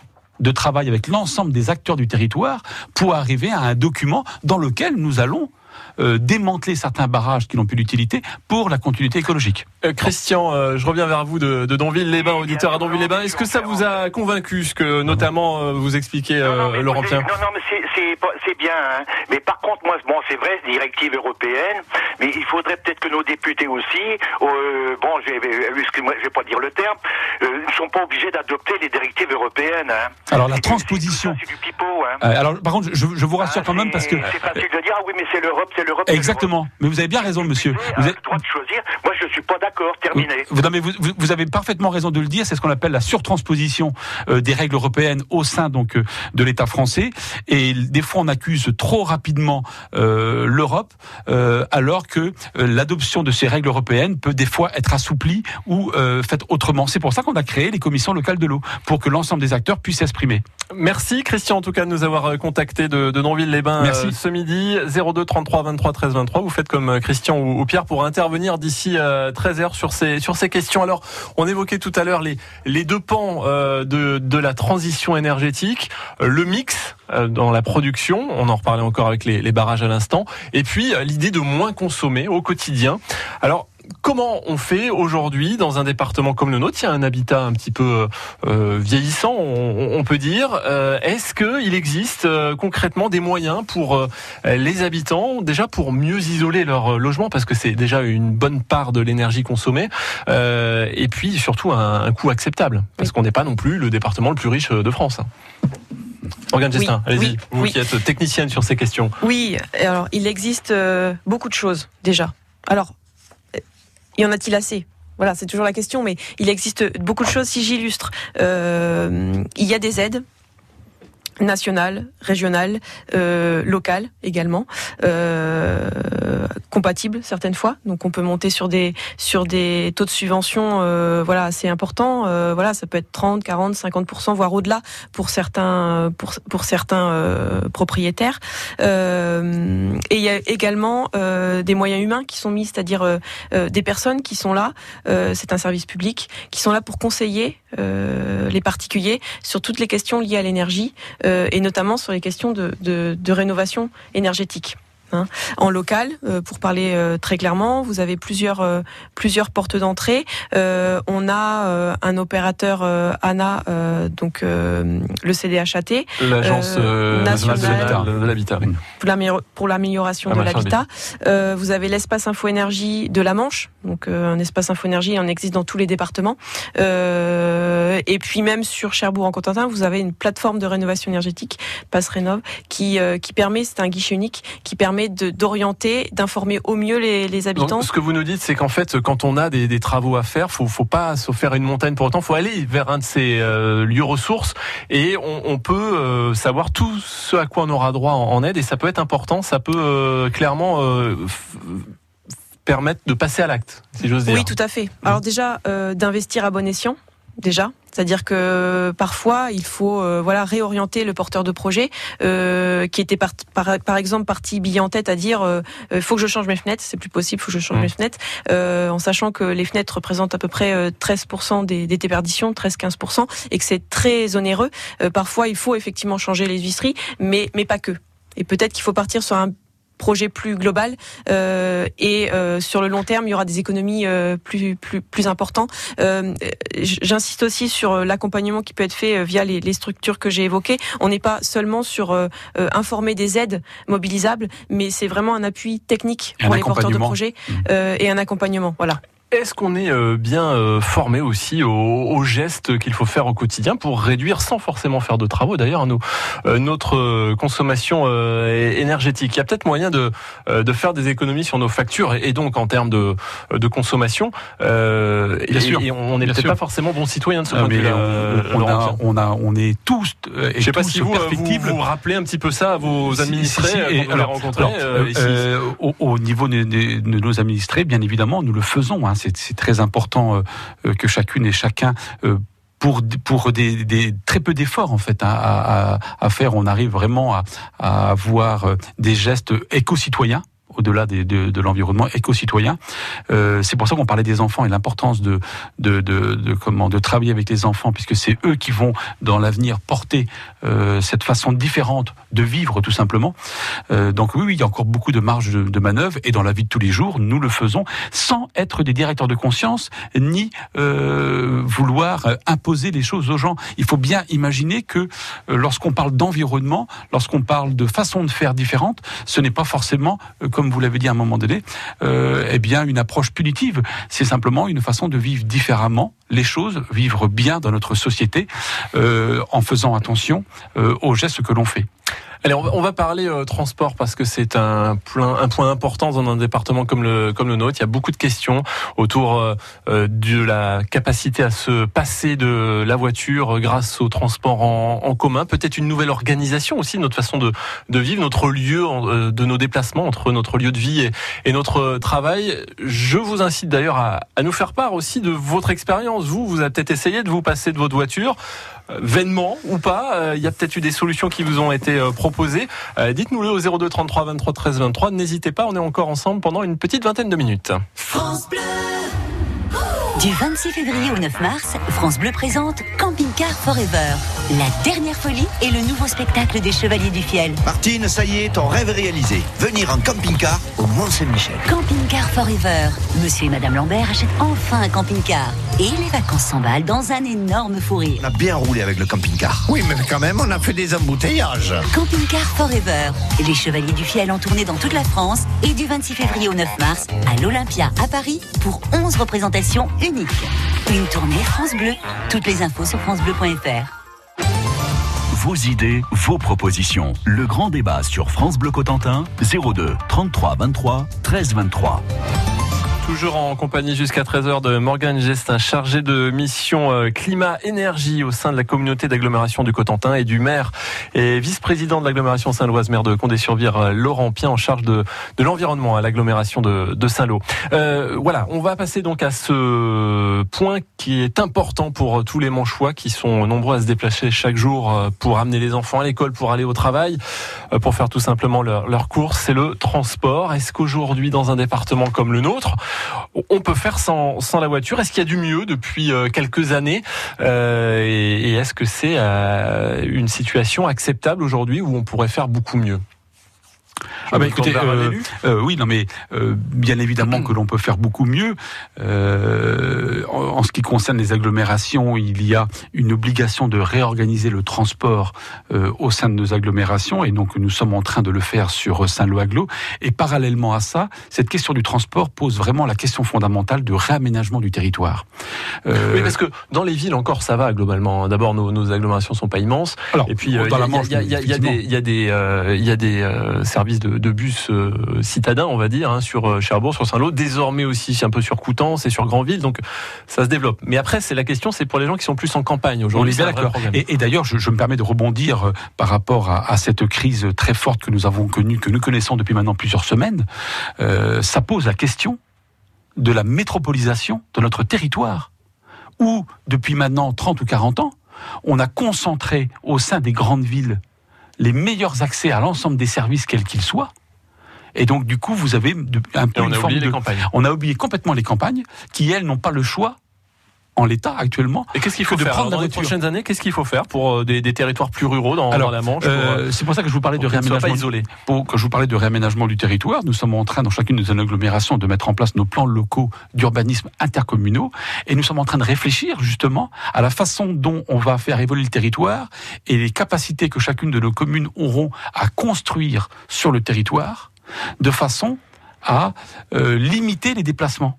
de travail avec l'ensemble des acteurs du territoire pour arriver à un document dans lequel nous allons euh, démanteler certains barrages qui n'ont plus d'utilité pour la continuité écologique. Euh, Christian, euh, je reviens vers vous de, de Donville-les-Bains, auditeur à Donville-les-Bains. Est-ce que ça vous a convaincu ce que notamment euh, vous expliquez, euh, Laurent Pien Non, non, mais c'est- bien. hein. Mais par contre, moi, bon, c'est vrai, c'est directive européenne, mais il faudrait peut-être que nos députés aussi, euh, bon, je je vais pas dire le terme, euh, ne sont pas obligés d'adopter les directives européennes. hein. Alors la transposition. C'est du pipeau. Hein. Euh, alors par contre, je, je vous rassure Hein, quand même parce que C'est facile de dire, ah oui, mais c'est l'Europe, c'est l'Europe. Exactement. Mais vous avez bien raison, monsieur. Vous avez, le droit de choisir. Moi, je suis pas d'accord. Terminé. vous, non, mais vous- avez parfaitement raison de le dire. C'est ce qu'on appelle la surtransposition euh, des règles européennes au sein donc euh, de l'État français. Et des fois, on accuse trop rapidement euh, l'Europe, euh, alors que euh, l'adoption de ces règles européennes peut des fois être assouplie ou euh, faite autrement. C'est pour ça qu'on a créé les commissions locales de l'eau pour que l'ensemble des acteurs puissent s'exprimer. Merci Christian en tout cas de nous avoir euh, contacté de, de euh, ce midi 02 33 23 13 23 vous faites comme euh, Christian ou, Pierre pour intervenir d'ici 13 heures sur ces sur ces questions. Alors on évoquait tout à l'heure les les deux pans euh, de de la transition énergétique euh, le mix euh, dans la production on en reparlait encore avec les, les barrages à l'instant et puis euh, l'idée de moins consommer au quotidien. Alors Comment on fait aujourd'hui dans un département comme le nôtre? Il y a un habitat un petit peu euh, vieillissant, on, on peut dire. Euh, Est-ce qu'il existe euh, concrètement des moyens pour euh, les habitants, déjà pour mieux isoler leur euh, logement, parce que c'est déjà une bonne part de l'énergie consommée, euh, et puis surtout un, un coût acceptable, parce qu'on n'est pas non plus le département le plus riche euh, de France. Morgane Gestin, Oui, allez-y, oui, vous oui. qui êtes technicienne sur ces questions. Oui, alors il existe euh, beaucoup de choses déjà. Alors, euh, y en a-t-il assez? Voilà, c'est toujours la question, mais il existe beaucoup de choses. Si j'illustre, euh, il y a des aides nationales, régionales, euh, également, euh, compatibles certaines fois. Donc on peut monter sur des sur des taux de subvention euh, voilà assez importants. Euh, voilà, ça peut être 30, 40, 50% voire au-delà pour certains pour pour certains euh, propriétaires. Et il y a également des moyens humains qui sont mis, c'est-à-dire des personnes qui sont là. c'est un service public qui sont là pour conseiller les particuliers sur toutes les questions liées à l'énergie euh, et notamment sur les questions de rénovation énergétique. Hein. En local, euh, pour parler euh, très clairement, vous avez plusieurs euh, plusieurs portes d'entrée. on a un opérateur ANA, donc le CDHAT, l'agence nationale de l'habitat, pour l'amélioration de l'habitat. vous avez l'espace info énergie de la Manche, donc un espace info énergie, en existe dans tous les départements. et puis même sur Cherbourg en Cotentin, vous avez une plateforme de rénovation énergétique, Passe Rénov, qui qui permet, c'est un guichet unique, qui permet d'orienter, d'informer au mieux les, habitants. ce que vous nous dites, c'est qu'en fait, quand on a des, travaux à faire, faut, faut pas se faire une montagne pour autant. Faut aller vers un de ces euh, lieux ressources et on, peut euh, savoir tout ce à quoi on aura droit en, aide et ça peut être important. Ça peut euh, clairement permettre de passer à l'acte, si j'ose dire. Oui, tout à fait. Alors déjà, d'investir à bon escient déjà. C'est-à-dire que parfois il faut euh, voilà réorienter le porteur de projet euh, qui était par, par, exemple parti billet en tête à dire euh, faut que je change mes fenêtres, c'est plus possible, faut que je change mmh. mes fenêtres, en sachant que les fenêtres représentent à peu près 13% des, des déperditions, 13-15%, et que c'est très onéreux. parfois il faut effectivement changer les huisseries, mais mais pas que. Et peut-être qu'il faut partir sur un projet plus global euh, et euh, sur le long terme, il y aura des économies euh, plus plus plus importantes. J'insiste aussi sur l'accompagnement qui peut être fait via les, les structures que j'ai évoquées. On n'est pas seulement sur informer des aides mobilisables, mais c'est vraiment un appui technique pour les porteurs de projets mmh. et un accompagnement. Voilà. Est-ce qu'on est euh, bien euh, formé aussi aux, gestes qu'il faut faire au quotidien pour réduire, sans forcément faire de travaux? D'ailleurs, euh, notre consommation énergétique Il y a peut-être moyen de, de faire des économies sur nos factures et, donc en termes de, de consommation. bien et, sûr. Et on n'est peut-être pas forcément bon citoyen de ce point de vue-là. On, a, on, est tous. Et Je sais pas si vous, vous, rappelez un petit peu ça à vos administrés et, quand vous les au, niveau de, nos administrés, bien évidemment, nous le faisons. Hein c'est très important euh, euh, que chacune et chacun euh, pour, des, très peu d'efforts en fait à, faire, on arrive vraiment à avoir des gestes éco-citoyens au-delà de, de l'environnement éco-citoyen. Euh, c'est pour ça qu'on parlait des enfants et l'importance de, de, de, comment de travailler avec les enfants, puisque c'est eux qui vont dans l'avenir porter euh, cette façon différente de vivre tout simplement. Euh, donc oui, oui, il y a encore beaucoup de marge de, manœuvre et dans la vie de tous les jours, nous le faisons sans être des directeurs de conscience ni vouloir imposer les choses aux gens. Il faut bien imaginer que lorsqu'on parle d'environnement, lorsqu'on parle de façon de faire différente, ce n'est pas forcément comme comme vous l'avez dit à un moment donné, euh, eh bien une approche punitive. C'est simplement une façon de vivre différemment les choses, vivre bien dans notre société, euh, en faisant attention euh, aux gestes que l'on fait. Allez, on va, parler euh, transport parce que c'est un, un point important dans un département comme le, comme le nôtre. Il y a beaucoup de questions autour euh, euh, de la capacité à se passer de la voiture grâce au transport en, en commun. Peut-être une nouvelle organisation aussi, notre façon de, de vivre, notre lieu de nos déplacements entre notre lieu de vie et, et notre travail. Je vous incite d'ailleurs à, à nous faire part aussi de votre expérience. Vous, vous avez peut-être essayé de vous passer de votre voiture vainement ou pas. Il y a peut-être eu des solutions qui vous ont été proposées euh, dites-nous-le au 02 33 23 13 23. N'hésitez pas, on est encore ensemble pendant une petite vingtaine de minutes. Du 26 février au 9 mars, France Bleu présente Camping Car Forever. La dernière folie et le nouveau spectacle des Chevaliers du Fiel. Martine, ça y est, ton rêve est réalisé. Venir en camping-car au Mont-Saint-Michel. Camping Car Forever. Monsieur et Madame Lambert achètent enfin un camping-car. Et les vacances s'emballent dans un énorme fou rire. On a bien roulé avec le camping-car. Oui, mais quand même, on a fait des embouteillages. Camping Car Forever. Les Chevaliers du Fiel en tournée dans toute la France et du 26 février au 9 mars à l'Olympia à Paris pour 11 représentations Une tournée France Bleu. Toutes les infos sur francebleu.fr. Vos idées, vos propositions. Le grand débat sur France Bleu Cotentin, 02 33 23 13 23. Toujours en compagnie jusqu'à 13h de Morgane Gestin, chargé de mission euh, climat-énergie au sein de la communauté d'agglomération du Cotentin et du maire et vice-président de l'agglomération Saint-Loise, maire de Condé-sur-Vire, euh, Laurent Pien, en charge de, de l'environnement à l'agglomération de, de Saint-Lô. Euh, voilà, on va passer donc à ce point qui est important pour tous les Manchois qui sont nombreux à se déplacer chaque jour pour amener les enfants à l'école, pour aller au travail, pour faire tout simplement leur, leur course, c'est le transport. Est-ce qu'aujourd'hui, dans un département comme le nôtre, on peut faire sans, la voiture. Est-ce qu'il y a du mieux depuis euh, quelques années euh, Et, est-ce que c'est euh, une situation acceptable aujourd'hui où on pourrait faire beaucoup mieux? Ah bah écoutez, euh, euh, oui, non mais euh, bien évidemment que l'on peut faire beaucoup mieux. En, en, ce qui concerne les agglomérations, il y a une obligation de réorganiser le transport au sein de nos agglomérations, et donc nous sommes en train de le faire sur Saint-Lô-Aglo. Et parallèlement à ça, cette question du transport pose vraiment la question fondamentale de réaménagement du territoire. Oui, parce que dans les villes encore ça va globalement. D'abord, nos, nos agglomérations sont pas immenses, Alors, et puis dans il la Manche, il y a, des, il services de, de bus euh, citadins, on va dire, hein, sur euh, Cherbourg, sur Saint-Lô, désormais aussi un peu sur Coutances et sur Grandville, donc ça se développe. Mais après, c'est la question, c'est pour les gens qui sont plus en campagne On aujourd'hui. Et, et d'ailleurs, je, je me permets de rebondir euh, par rapport à, à cette crise très forte que nous avons connue, que nous connaissons depuis maintenant plusieurs semaines. Euh, ça pose la question de la métropolisation de notre territoire, où depuis maintenant 30 ou 40 ans, on a concentré au sein des grandes villes les meilleurs accès à l'ensemble des services, quels qu'ils soient. Et donc, du coup, vous avez un peu on une a forme oublié de- les campagnes. On a oublié complètement les campagnes, qui elles n'ont pas le choix en l'état actuellement. Et qu'est-ce qu'il que faut de faire prendre Alors, dans les prochaines années Qu'est-ce qu'il faut faire pour euh, des, des territoires plus ruraux dans, Alors, dans la Manche Euh, euh, c'est pour ça que je vous parlais de réaménagement. isolés. Pour que je vous parlais de réaménagement du territoire, nous sommes en train, dans chacune de nos agglomérations, de mettre en place nos plans locaux d'urbanisme intercommunaux, et nous sommes en train de réfléchir justement à la façon dont on va faire évoluer le territoire et les capacités que chacune de nos communes auront à construire sur le territoire, de façon à euh, limiter les déplacements.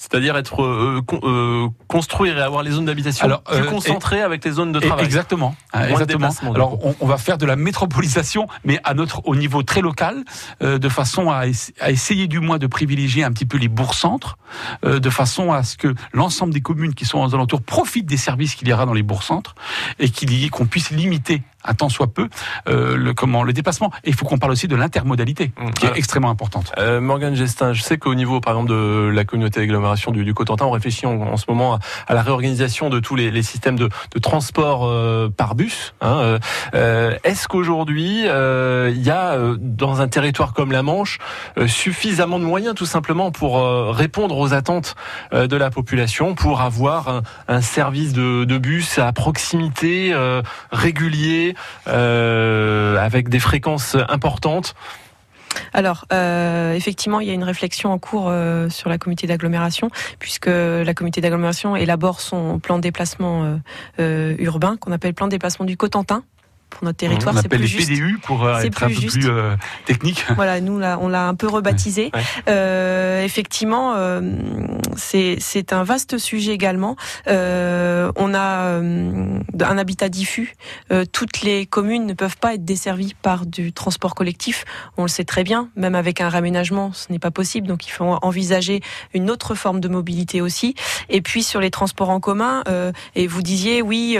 C'est-à-dire être euh, con- euh, construire et avoir les zones d'habitation Alors, plus euh, concentrées avec les zones de travail. Exactement. exactement. Alors, on, on va faire de la métropolisation, mais à notre au niveau très local, euh, de façon à, ess- à essayer du moins de privilégier un petit peu les bourgs-centres, euh, de façon à ce que l'ensemble des communes qui sont aux alentours profitent des services qu'il y aura dans les bourgs-centres et qu'il y ait- qu'on puisse limiter un tant soit peu euh, le comment le déplacement. Et il faut qu'on parle aussi de l'intermodalité, Mmh. qui est Alors, extrêmement importante. Euh, Morgane Gestin, je sais qu'au niveau, par exemple, de la communauté d'agglomération du, du Cotentin, on réfléchit en, en ce moment à, à la réorganisation de tous les, les systèmes de, de transport euh, par bus. hein, euh, euh, Est-ce qu'aujourd'hui, euh, il y a euh, dans un territoire comme la Manche euh, suffisamment de moyens, tout simplement, pour euh, répondre aux attentes euh, de la population, pour avoir un, un service de, de bus à proximité, euh, régulier, euh, avec des fréquences importantes Alors, euh, effectivement, il y a une réflexion en cours euh, sur la communauté d'agglomération, puisque la communauté d'agglomération élabore son plan de déplacement urbain, qu'on appelle plan de déplacement du Cotentin. Pour notre territoire, on appelle plus les juste. PDU pour euh, être un peu juste. plus euh, technique. Voilà, nous là, on l'a un peu rebaptisé. Ouais. Euh, effectivement, euh, c'est un vaste sujet également. On a un habitat diffus. Toutes les communes ne peuvent pas être desservies par du transport collectif. On le sait très bien. Même avec un raménagement, ce n'est pas possible. Donc, il faut envisager une autre forme de mobilité aussi. Et puis sur les transports en commun, et vous disiez oui.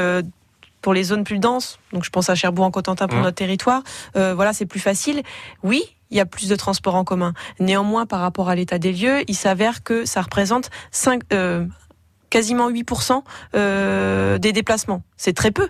Pour les zones plus denses, donc je pense à Cherbourg-en-Cotentin pour Mmh. notre territoire, euh, voilà, c'est plus facile. Oui, il y a plus de transports en commun. Néanmoins, par rapport à l'état des lieux, il s'avère que ça représente 5, euh, quasiment 8% euh, des déplacements. C'est très peu.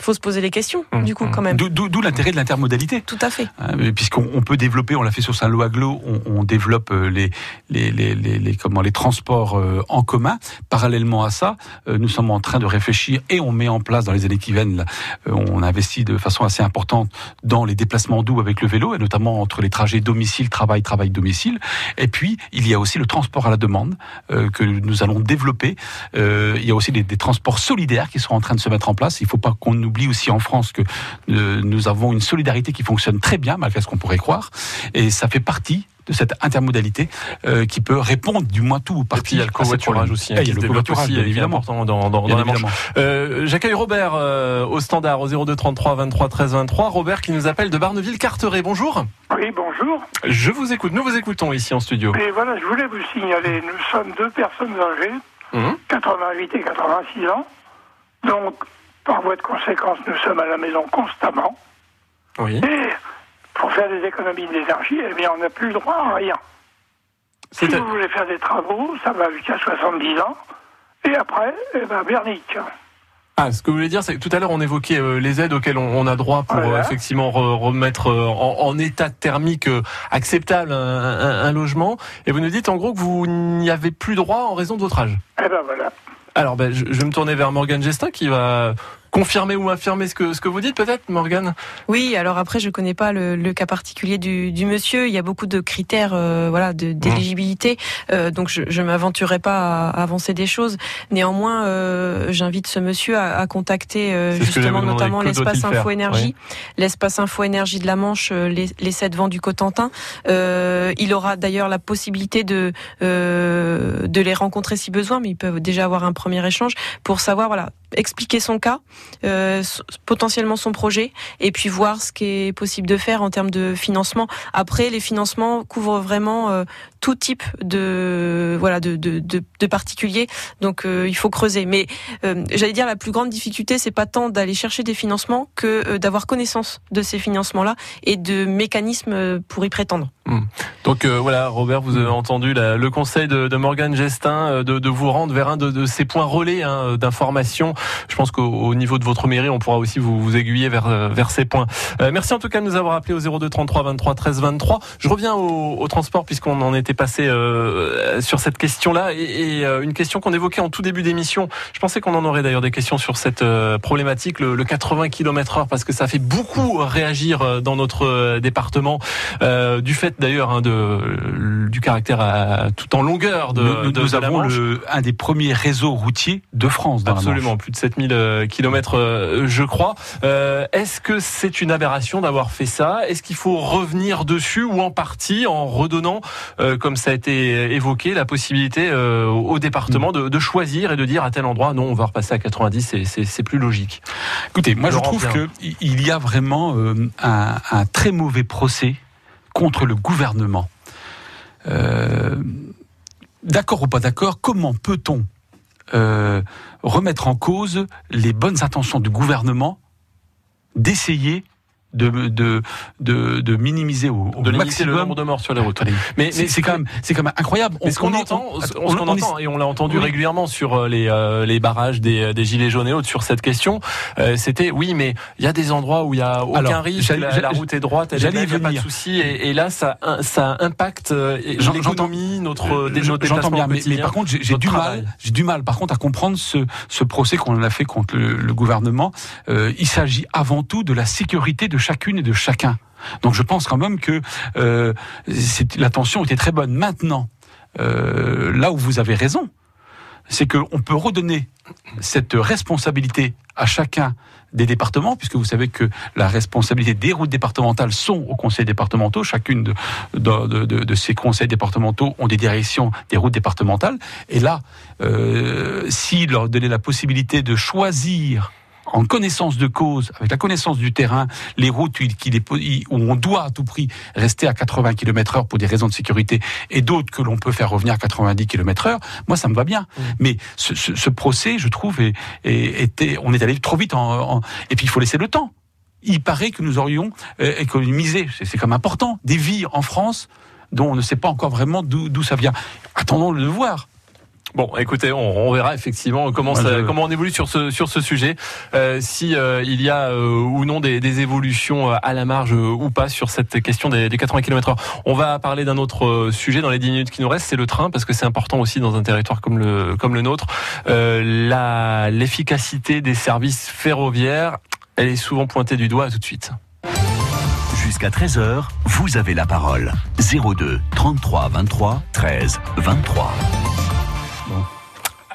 Faut se poser les questions, Mmh, du coup, mmh. quand même. D'où- l'intérêt de l'intermodalité. Tout à fait. Mais Puisqu'on on peut développer, on l'a fait sur Saint-Lô-Aglo, on, on développe euh, les, les, les, les, les- comment, les transports euh, en commun. Parallèlement à ça, euh, nous sommes en train de réfléchir et on met en place dans les années qui viennent, là, euh, on investit de façon assez importante dans les déplacements doux avec le vélo, et notamment entre les trajets domicile-travail, travail-domicile. Et puis, il y a aussi le transport à la demande euh, que nous allons développer. Euh, il y a aussi des, des transports solidaires qui sont en train de se mettre en place. Il ne faut pas qu'on oublie aussi en France que euh, nous avons une solidarité qui fonctionne très bien, malgré ce qu'on pourrait croire. Et ça fait partie de cette intermodalité euh, qui peut répondre du moins tout ou partie il y a le à ces covoiturage aussi, hein, Et il y a le covoiturage, évidemment. important dans, dans, Bien dans la Manche. évidemment. Euh, J'accueille Robert euh, au standard au 02 33 23 13 23. Robert qui nous appelle de Barneville-Carteret. Bonjour. Oui, bonjour. Je vous écoute. Nous vous écoutons ici en studio. Et voilà, je voulais vous signaler, nous sommes deux personnes âgées, Mhm. 88 et 86 ans. Donc, par voie de conséquence, nous sommes à la maison constamment. Oui. Et pour faire des économies d'énergie, eh bien, on n'a plus le droit à rien. Si vous voulez faire des travaux, ça va jusqu'à 70 ans. Et après, eh ben, Bernic. Ah, ce que vous voulez dire, c'est que tout à l'heure on évoquait euh, les aides auxquelles on, on a droit pour Voilà. euh, effectivement re- remettre euh, en, en état thermique acceptable un, un- un logement. Et vous nous dites en gros que vous n'y avez plus droit en raison de votre âge. Eh ben voilà. Alors, ben, je, vais me tourner vers Morgane Gestin qui va confirmer ou infirmer ce que, ce que vous dites peut-être, Morgane? Oui, alors après, je connais pas le, le cas particulier du, du, monsieur. Il y a beaucoup de critères euh, voilà, d'éligibilité, euh, donc je ne m'aventurerai pas à, avancer des choses. Néanmoins, euh, j'invite ce monsieur à, à contacter euh, justement notamment l'espace Info Énergie, l'espace Info Énergie de la Manche, euh, les, les sept vents du Cotentin. il aura d'ailleurs la possibilité de, de les rencontrer si besoin, mais ils peuvent déjà avoir un premier échange pour savoir voilà expliquer son cas, euh, potentiellement son projet, et puis voir ce qui est possible de faire en termes de financement. Après, les financements couvrent vraiment euh, tout type de voilà de, de, de, particuliers, donc euh, il faut creuser. Mais euh, j'allais dire la plus grande difficulté, c'est pas tant d'aller chercher des financements que euh, d'avoir connaissance de ces financements-là et de mécanismes pour y prétendre. Hmm. Donc voilà, Robert, vous avez entendu le conseil de, Morgane Gestin de, de, vous rendre vers un de, ces points relais hein, d'information. Je pense qu'au niveau de votre mairie, on pourra aussi vous, vous aiguiller vers, vers ces points. merci en tout cas de nous avoir appelé au 02 33 23 13 23. Je reviens au, au transport puisqu'on en était passé euh, sur cette question-là et, et, euh, une question qu'on évoquait en tout début d'émission. Je pensais qu'on en aurait d'ailleurs des questions sur cette euh, problématique, le, le 80 km/h, parce que ça fait beaucoup réagir dans notre département, euh, du fait d'ailleurs hein, de du caractère à, tout en longueur de. Nous, de, nous avons le, un des premiers réseaux routiers de France. Dans Absolument, plus de 7000 km, je crois. Est-ce que c'est une aberration d'avoir fait ça? Est-ce qu'il faut revenir dessus ou en partie en redonnant, comme ça a été évoqué, la possibilité euh, au département de, de, choisir et de dire à tel endroit, non, on va repasser à 90, c'est plus logique? Écoutez, moi je trouve qu'il y a vraiment euh, un, un, très mauvais procès contre le gouvernement. Euh, d'accord ou pas d'accord, comment peut-on euh, remettre en cause les bonnes intentions du gouvernement d'essayer de, de, de, de, minimiser au, au de maximum le nombre de morts sur les routes. Mais, mais c'est quand même c'est quand même incroyable. On, ce qu'on entend, on, on, on, entend et on l'a entendu oui. régulièrement sur les euh, les barrages des, des gilets jaunes et autres sur cette question, euh, c'était oui, mais il y a des endroits où il y a aucun Alors, risque, la, la, route est droite, il n'y a pas de souci, et, et, là ça ça impacte euh, l'économie, notre notre J'entends bien, mais, mais, par contre j'ai du mal, j'ai du mal par contre à comprendre ce ce procès qu'on a fait contre le, le gouvernement. Euh, il s'agit avant tout de la sécurité de chacune et de chacun. Donc je pense quand même que euh, la tension était très bonne. Maintenant, euh, là où vous avez raison, c'est qu'on peut redonner cette responsabilité à chacun des départements, puisque vous savez que la responsabilité des routes départementales sont aux conseils départementaux. Chacune de, ces conseils départementaux ont des directions des routes départementales. Et là, euh, leur donner la possibilité de choisir en connaissance de cause, avec la connaissance du terrain, les routes où on doit à tout prix rester à 80 km heure pour des raisons de sécurité et d'autres que l'on peut faire revenir à 90 km heure, moi ça me va bien. Mmh. Mais ce, ce, ce, procès, je trouve, est, est, était, on est allé trop vite en, en, et puis il faut laisser le temps. Il paraît que nous aurions euh, économisé, c'est comme important, des vies en France dont on ne sait pas encore vraiment d'où ça vient. Attendons de le voir. Bon, écoutez, on, on, verra effectivement comment, Moi, ça, je... comment on évolue sur ce sur ce sujet, euh, si euh, il y a euh, ou non des, des, évolutions à la marge euh, ou pas sur cette question des, des 80 km/h. On va parler d'un autre sujet dans les 10 minutes qui nous restent, c'est le train parce que c'est important aussi dans un territoire comme le comme le nôtre. Euh, la l'efficacité des services ferroviaires, elle est souvent pointée du doigt. À tout de suite. Jusqu'à 13h, vous avez la parole. 02 33 23 13 23.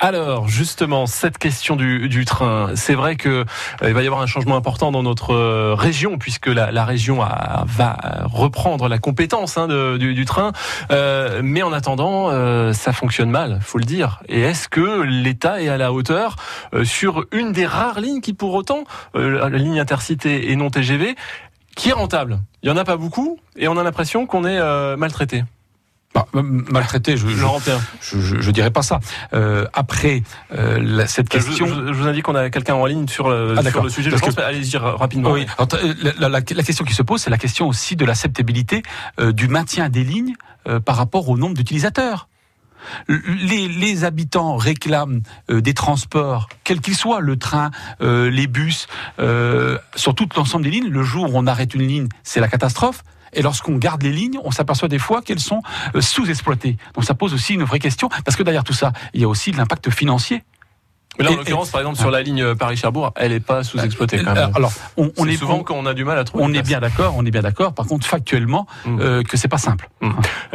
Alors justement, cette question du, du train, c'est vrai que euh, il va y avoir un changement important dans notre euh, région puisque la, la région va reprendre la compétence hein, du, du, train. Euh, mais en attendant, euh, ça fonctionne mal, faut le dire. Et est-ce que l'État est à la hauteur sur une des rares lignes qui, pour autant, la ligne intercité et non TGV, qui est rentable? Il y en a pas beaucoup et on a l'impression qu'on est maltraité. Bah, maltraité, je, je, je, je, dirais pas ça. Euh, après euh, la, cette question, je, vous indique qu'on a quelqu'un en ligne sur le, ah, sur le sujet. Que... allez-y rapidement. Oui. Alors, la, la, la, question qui se pose, c'est la question aussi de l'acceptabilité euh, du maintien des lignes euh, par rapport au nombre d'utilisateurs. Les, les, habitants réclament euh, des transports, quels qu'ils soient, le train, euh, les bus, euh, sur tout l'ensemble des lignes. Le jour où on arrête une ligne, c'est la catastrophe. Et lorsqu'on garde les lignes, on s'aperçoit des fois qu'elles sont sous-exploitées. Donc ça pose aussi une vraie question, parce que derrière tout ça, il y a aussi de l'impact financier. Mais là, en l'occurrence, par exemple, sur la ligne Paris-Cherbourg, elle n'est pas sous-exploitée quand même. Euh, Alors, on, est souvent on- quand on a du mal à trouver. On une est bien d'accord, on est bien d'accord. Par contre, factuellement, euh, que c'est pas simple.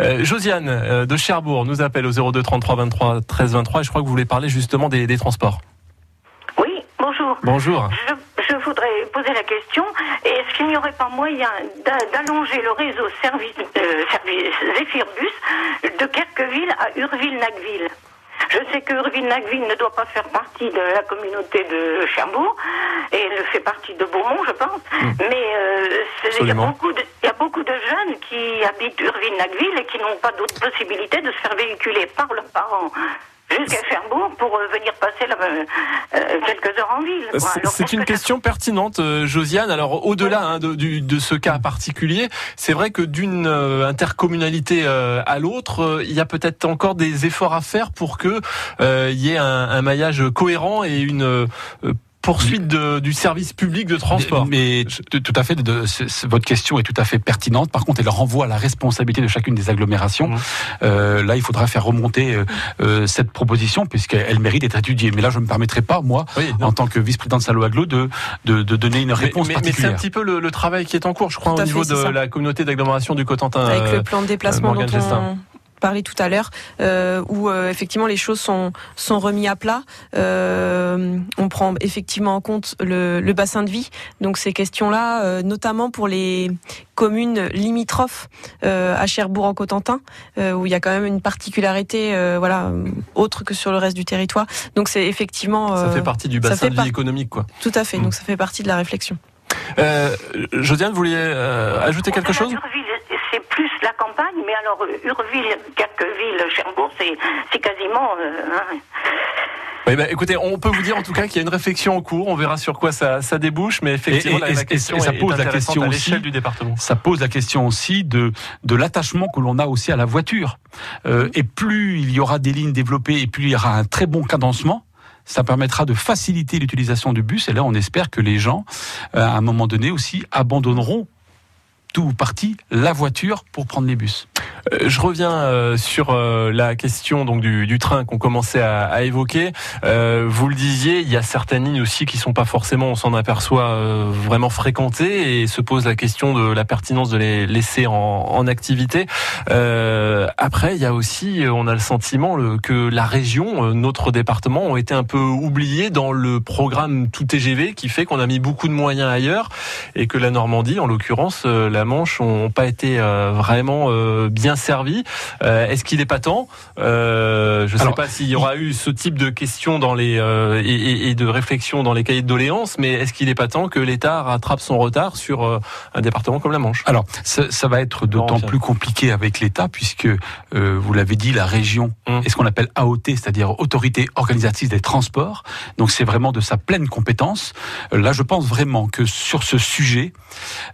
Euh, Josiane euh, de Cherbourg nous appelle au 02 33 23 13 23 et je crois que vous voulez parler justement des, des transports. Oui, bonjour. Bonjour. Je, je voudrais poser la question, est-ce qu'il n'y aurait pas moyen d'a- d'allonger le réseau service, euh, service Zéphirbus de Kerqueville à Urville-Nacville? Je sais que Urville-Nacville ne doit pas faire partie de la communauté de Cherbourg, et elle fait partie de Beaumont, je pense. Mais euh, il y, a beaucoup de- il y a beaucoup de jeunes qui habitent Urville-Nacville et qui n'ont pas d'autre possibilité de se faire véhiculer par leurs parents jusqu'à Cherbourg pour euh, venir passer euh, euh, quelques heures en ville. C'est une que question pertinente, euh, Josiane. Alors, au-delà hein, de, du- de ce cas particulier, c'est vrai que d'une euh, intercommunalité euh, à l'autre, euh, il y a peut-être encore des efforts à faire pour que euh, il y ait un, un maillage cohérent et une euh, poursuite de- du service public de transport. Mais tout tout à fait, de- votre question est tout à fait pertinente. Par contre, elle renvoie à la responsabilité de chacune des agglomérations. Euh, là, il faudra faire remonter euh, euh, cette proposition puisqu'elle mérite d'être étudiée. Mais là, je ne me permettrai pas, moi, en tant que vice-président de Salo Aglo, de, de, de donner une Mais- réponse mais, mais c'est un particulière. petit peu le, le travail qui est en cours, je crois, Tout au niveau fait, de ça. la communauté d'agglomération du Cotentin. avec euh, le plan de déplacement euh, dont on parlait tout à l'heure, euh, où euh, effectivement les choses sont sont remis à plat. Euh, on prend effectivement en compte le, le bassin de vie. Donc ces questions-là, euh, notamment pour les communes limitrophes euh, à Cherbourg en Cotentin, euh, où il y a quand même une particularité, euh, voilà, autre que sur le reste du territoire. Donc c'est effectivement Ça fait partie du bassin de par- vie économique, quoi. Tout à fait. Donc ça fait partie de la réflexion. Euh, Josiane, vous vouliez euh, ajouter quelque chose? La campagne, mais alors euh, Urville, Kerqueville, Cherbourg, c'est c'est quasiment. euh, hein. Oui, bah, écoutez, on peut vous dire en tout cas qu'il y a une réflexion en cours. On verra sur quoi ça, ça débouche, mais effectivement, Et- et- la, la et- question et ça est pose la question à aussi- du département. Ça pose la question aussi de, de l'attachement que l'on a aussi à la voiture. Euh, et plus il y aura des lignes développées et plus il y aura un très bon cadencement, ça permettra de faciliter l'utilisation du bus. Et là, on espère que les gens, à un moment donné aussi, abandonneront tout ou partie la voiture pour prendre les bus. Euh, Je reviens euh, sur euh, la question donc du, du train qu'on commençait à, à évoquer. Vous le disiez, il y a certaines lignes aussi qui sont pas forcément, on s'en aperçoit, vraiment fréquentées et se pose la question de la pertinence de les laisser en, en activité. Après, il y a aussi, on a le sentiment que la région, notre département, ont été un peu oubliés dans le programme Tout TGV qui fait qu'on a mis beaucoup de moyens ailleurs et que la Normandie, en l'occurrence la Manche, ont pas été vraiment bien servis. Euh, Est-ce qu'il est pas temps? Euh, Je ne sais Alors, pas s'il y aura eu ce type de questions dans les euh, et, de réflexion dans les cahiers de doléances, mais est-ce qu'il est pas temps que l'État rattrape son retard sur un département comme la Manche? Alors, ça, ça va être d'autant plus compliqué avec l'État, puisque, vous l'avez dit, la région Hum. est ce qu'on appelle AOT, c'est-à-dire Autorité Organisatrice des Transports. Donc, c'est vraiment de sa pleine compétence. Là, je pense vraiment que sur ce sujet,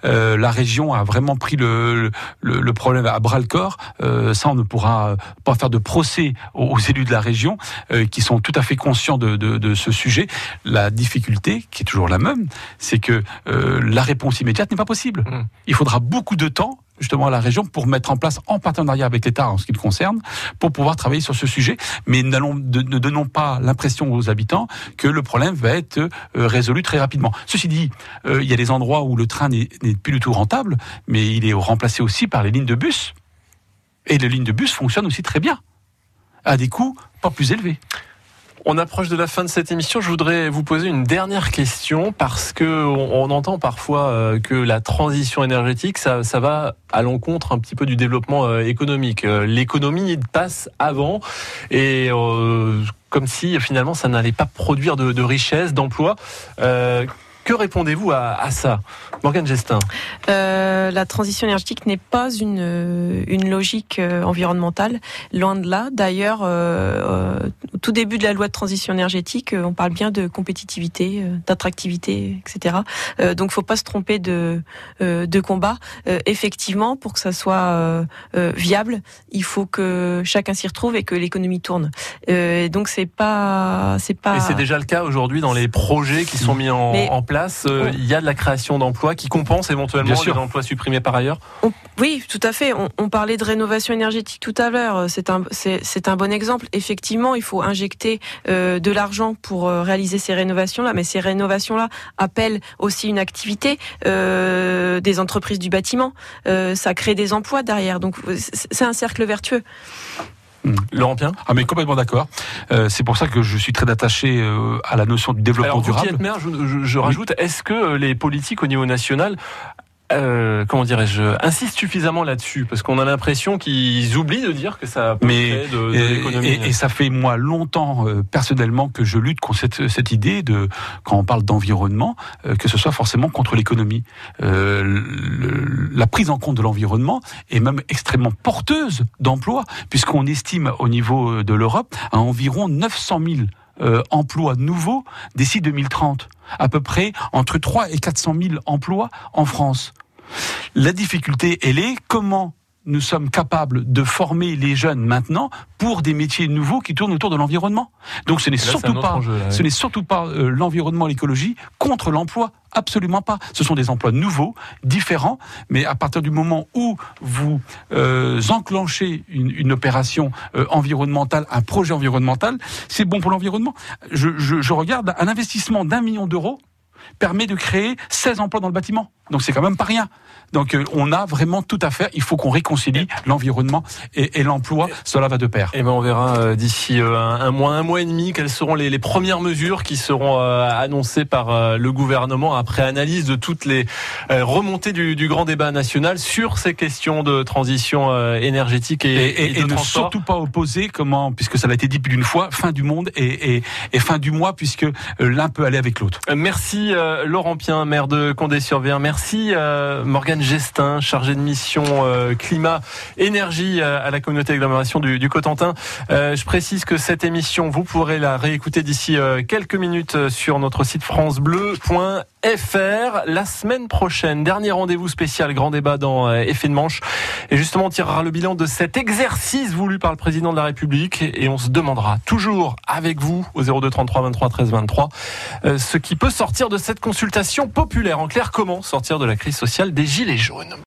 la région a vraiment pris le, le, le problème à bras le corps. Euh, ça, on ne pourra pas faire de procès aux, aux élus de la région, euh, qui sont tout à fait conscients de, de, de ce sujet. La difficulté, qui est toujours la même, c'est que euh, la réponse immédiate n'est pas possible. Il faudra beaucoup de temps justement à la région pour mettre en place en partenariat avec l'État en ce qui le concerne pour pouvoir travailler sur ce sujet mais n'allons ne donnons pas l'impression aux habitants que le problème va être résolu très rapidement. Ceci dit, euh, il y a des endroits où le train n'est n'est plus du tout rentable mais il est remplacé aussi par les lignes de bus et les lignes de bus fonctionnent aussi très bien à des coûts pas plus élevés. On approche de la fin de cette émission. Je voudrais vous poser une dernière question parce que on, entend parfois euh, que la transition énergétique, ça, ça va à l'encontre un petit peu du développement euh, économique. Euh, L'économie passe avant et comme si finalement ça n'allait pas produire de, de richesse, d'emplois. Que répondez-vous à, à ça, Morgane Gestin? Euh, la transition énergétique n'est pas une, euh, une logique euh, environnementale, loin de là. D'ailleurs, euh, au tout début de la loi de transition énergétique, on parle bien de compétitivité, d'attractivité, etc. Euh, donc, faut pas se tromper de, de combat. Effectivement, pour que ça soit viable, il faut que chacun s'y retrouve et que l'économie tourne. Donc, c'est pas, c'est pas. Et c'est déjà le cas aujourd'hui dans les projets qui sont mis en place. Euh, Il y a de la création d'emplois qui compense éventuellement les emplois supprimés par ailleurs. on, Oui, tout à fait. On, on, parlait de rénovation énergétique tout à l'heure. C'est un, c'est un bon exemple. Effectivement, il faut injecter euh, de l'argent pour euh, réaliser ces rénovations-là, mais ces rénovations-là appellent aussi une activité euh, des entreprises du bâtiment. Euh, ça crée des emplois derrière. Donc, c'est un cercle vertueux. Mmh. Laurent Pien Ah mais complètement d'accord. Euh, c'est pour ça que je suis très attaché euh, à la notion du développement Alors, durable. Maire, je, je, je rajoute, est-ce que les politiques au niveau national euh, comment dirais-je, insiste suffisamment là-dessus parce qu'on a l'impression qu'ils oublient de dire que ça peut Mais, de, de l'économie. Et, et, ça fait moi longtemps euh, personnellement que je lutte contre cette, cette idée de quand on parle d'environnement euh, que ce soit forcément contre l'économie. Euh, la prise en compte de l'environnement est même extrêmement porteuse d'emplois puisqu'on estime au niveau de l'Europe à environ 900 000 euh, emplois nouveaux d'ici 2030. À peu près entre 3 et 400 000 emplois en France. La difficulté, elle est comment nous sommes capables de former les jeunes maintenant pour des métiers nouveaux qui tournent autour de l'environnement. Donc ce n'est surtout, pas, enjeu, là, ce n'est surtout pas euh, l'environnement, l'écologie contre l'emploi. Absolument pas. Ce sont des emplois nouveaux, différents, mais à partir du moment où vous euh, enclenchez une, une opération euh, environnementale, un projet environnemental, c'est bon pour l'environnement. Je, je, je regarde un investissement d'un million d'euros permet de créer 16 emplois dans le bâtiment. Donc c'est quand même pas rien. Donc euh, on a vraiment tout à faire. Il faut qu'on réconcilie l'environnement et, et l'emploi. Cela va de pair. Et ben on verra euh, d'ici euh, un, un, mois, un mois et demi, quelles seront les, les premières mesures qui seront euh, annoncées par euh, le gouvernement après analyse de toutes les euh, remontées du, du, grand débat national sur ces questions de transition énergétique et, et, et, et ne surtout pas opposer comment, puisque ça l'a été dit plus d'une fois, fin du monde et, fin du mois, puisque l'un peut aller avec l'autre. Merci Laurent Pien, maire de Condé-sur-Vien. Merci euh, Gestin, chargée de mission euh, climat, énergie euh, à la communauté d'agglomération du, Cotentin. je précise que cette émission, vous pourrez la réécouter d'ici quelques minutes sur notre site francebleu.fr. La semaine prochaine, dernier rendez-vous spécial, grand débat dans Effet de manche. Et justement, on tirera le bilan de cet exercice voulu par le président de la République et on se demandera toujours avec vous au 02 33 23 13 23 ce qui peut sortir de cette consultation populaire. En clair, comment sortir de la crise sociale des Gilets jaunes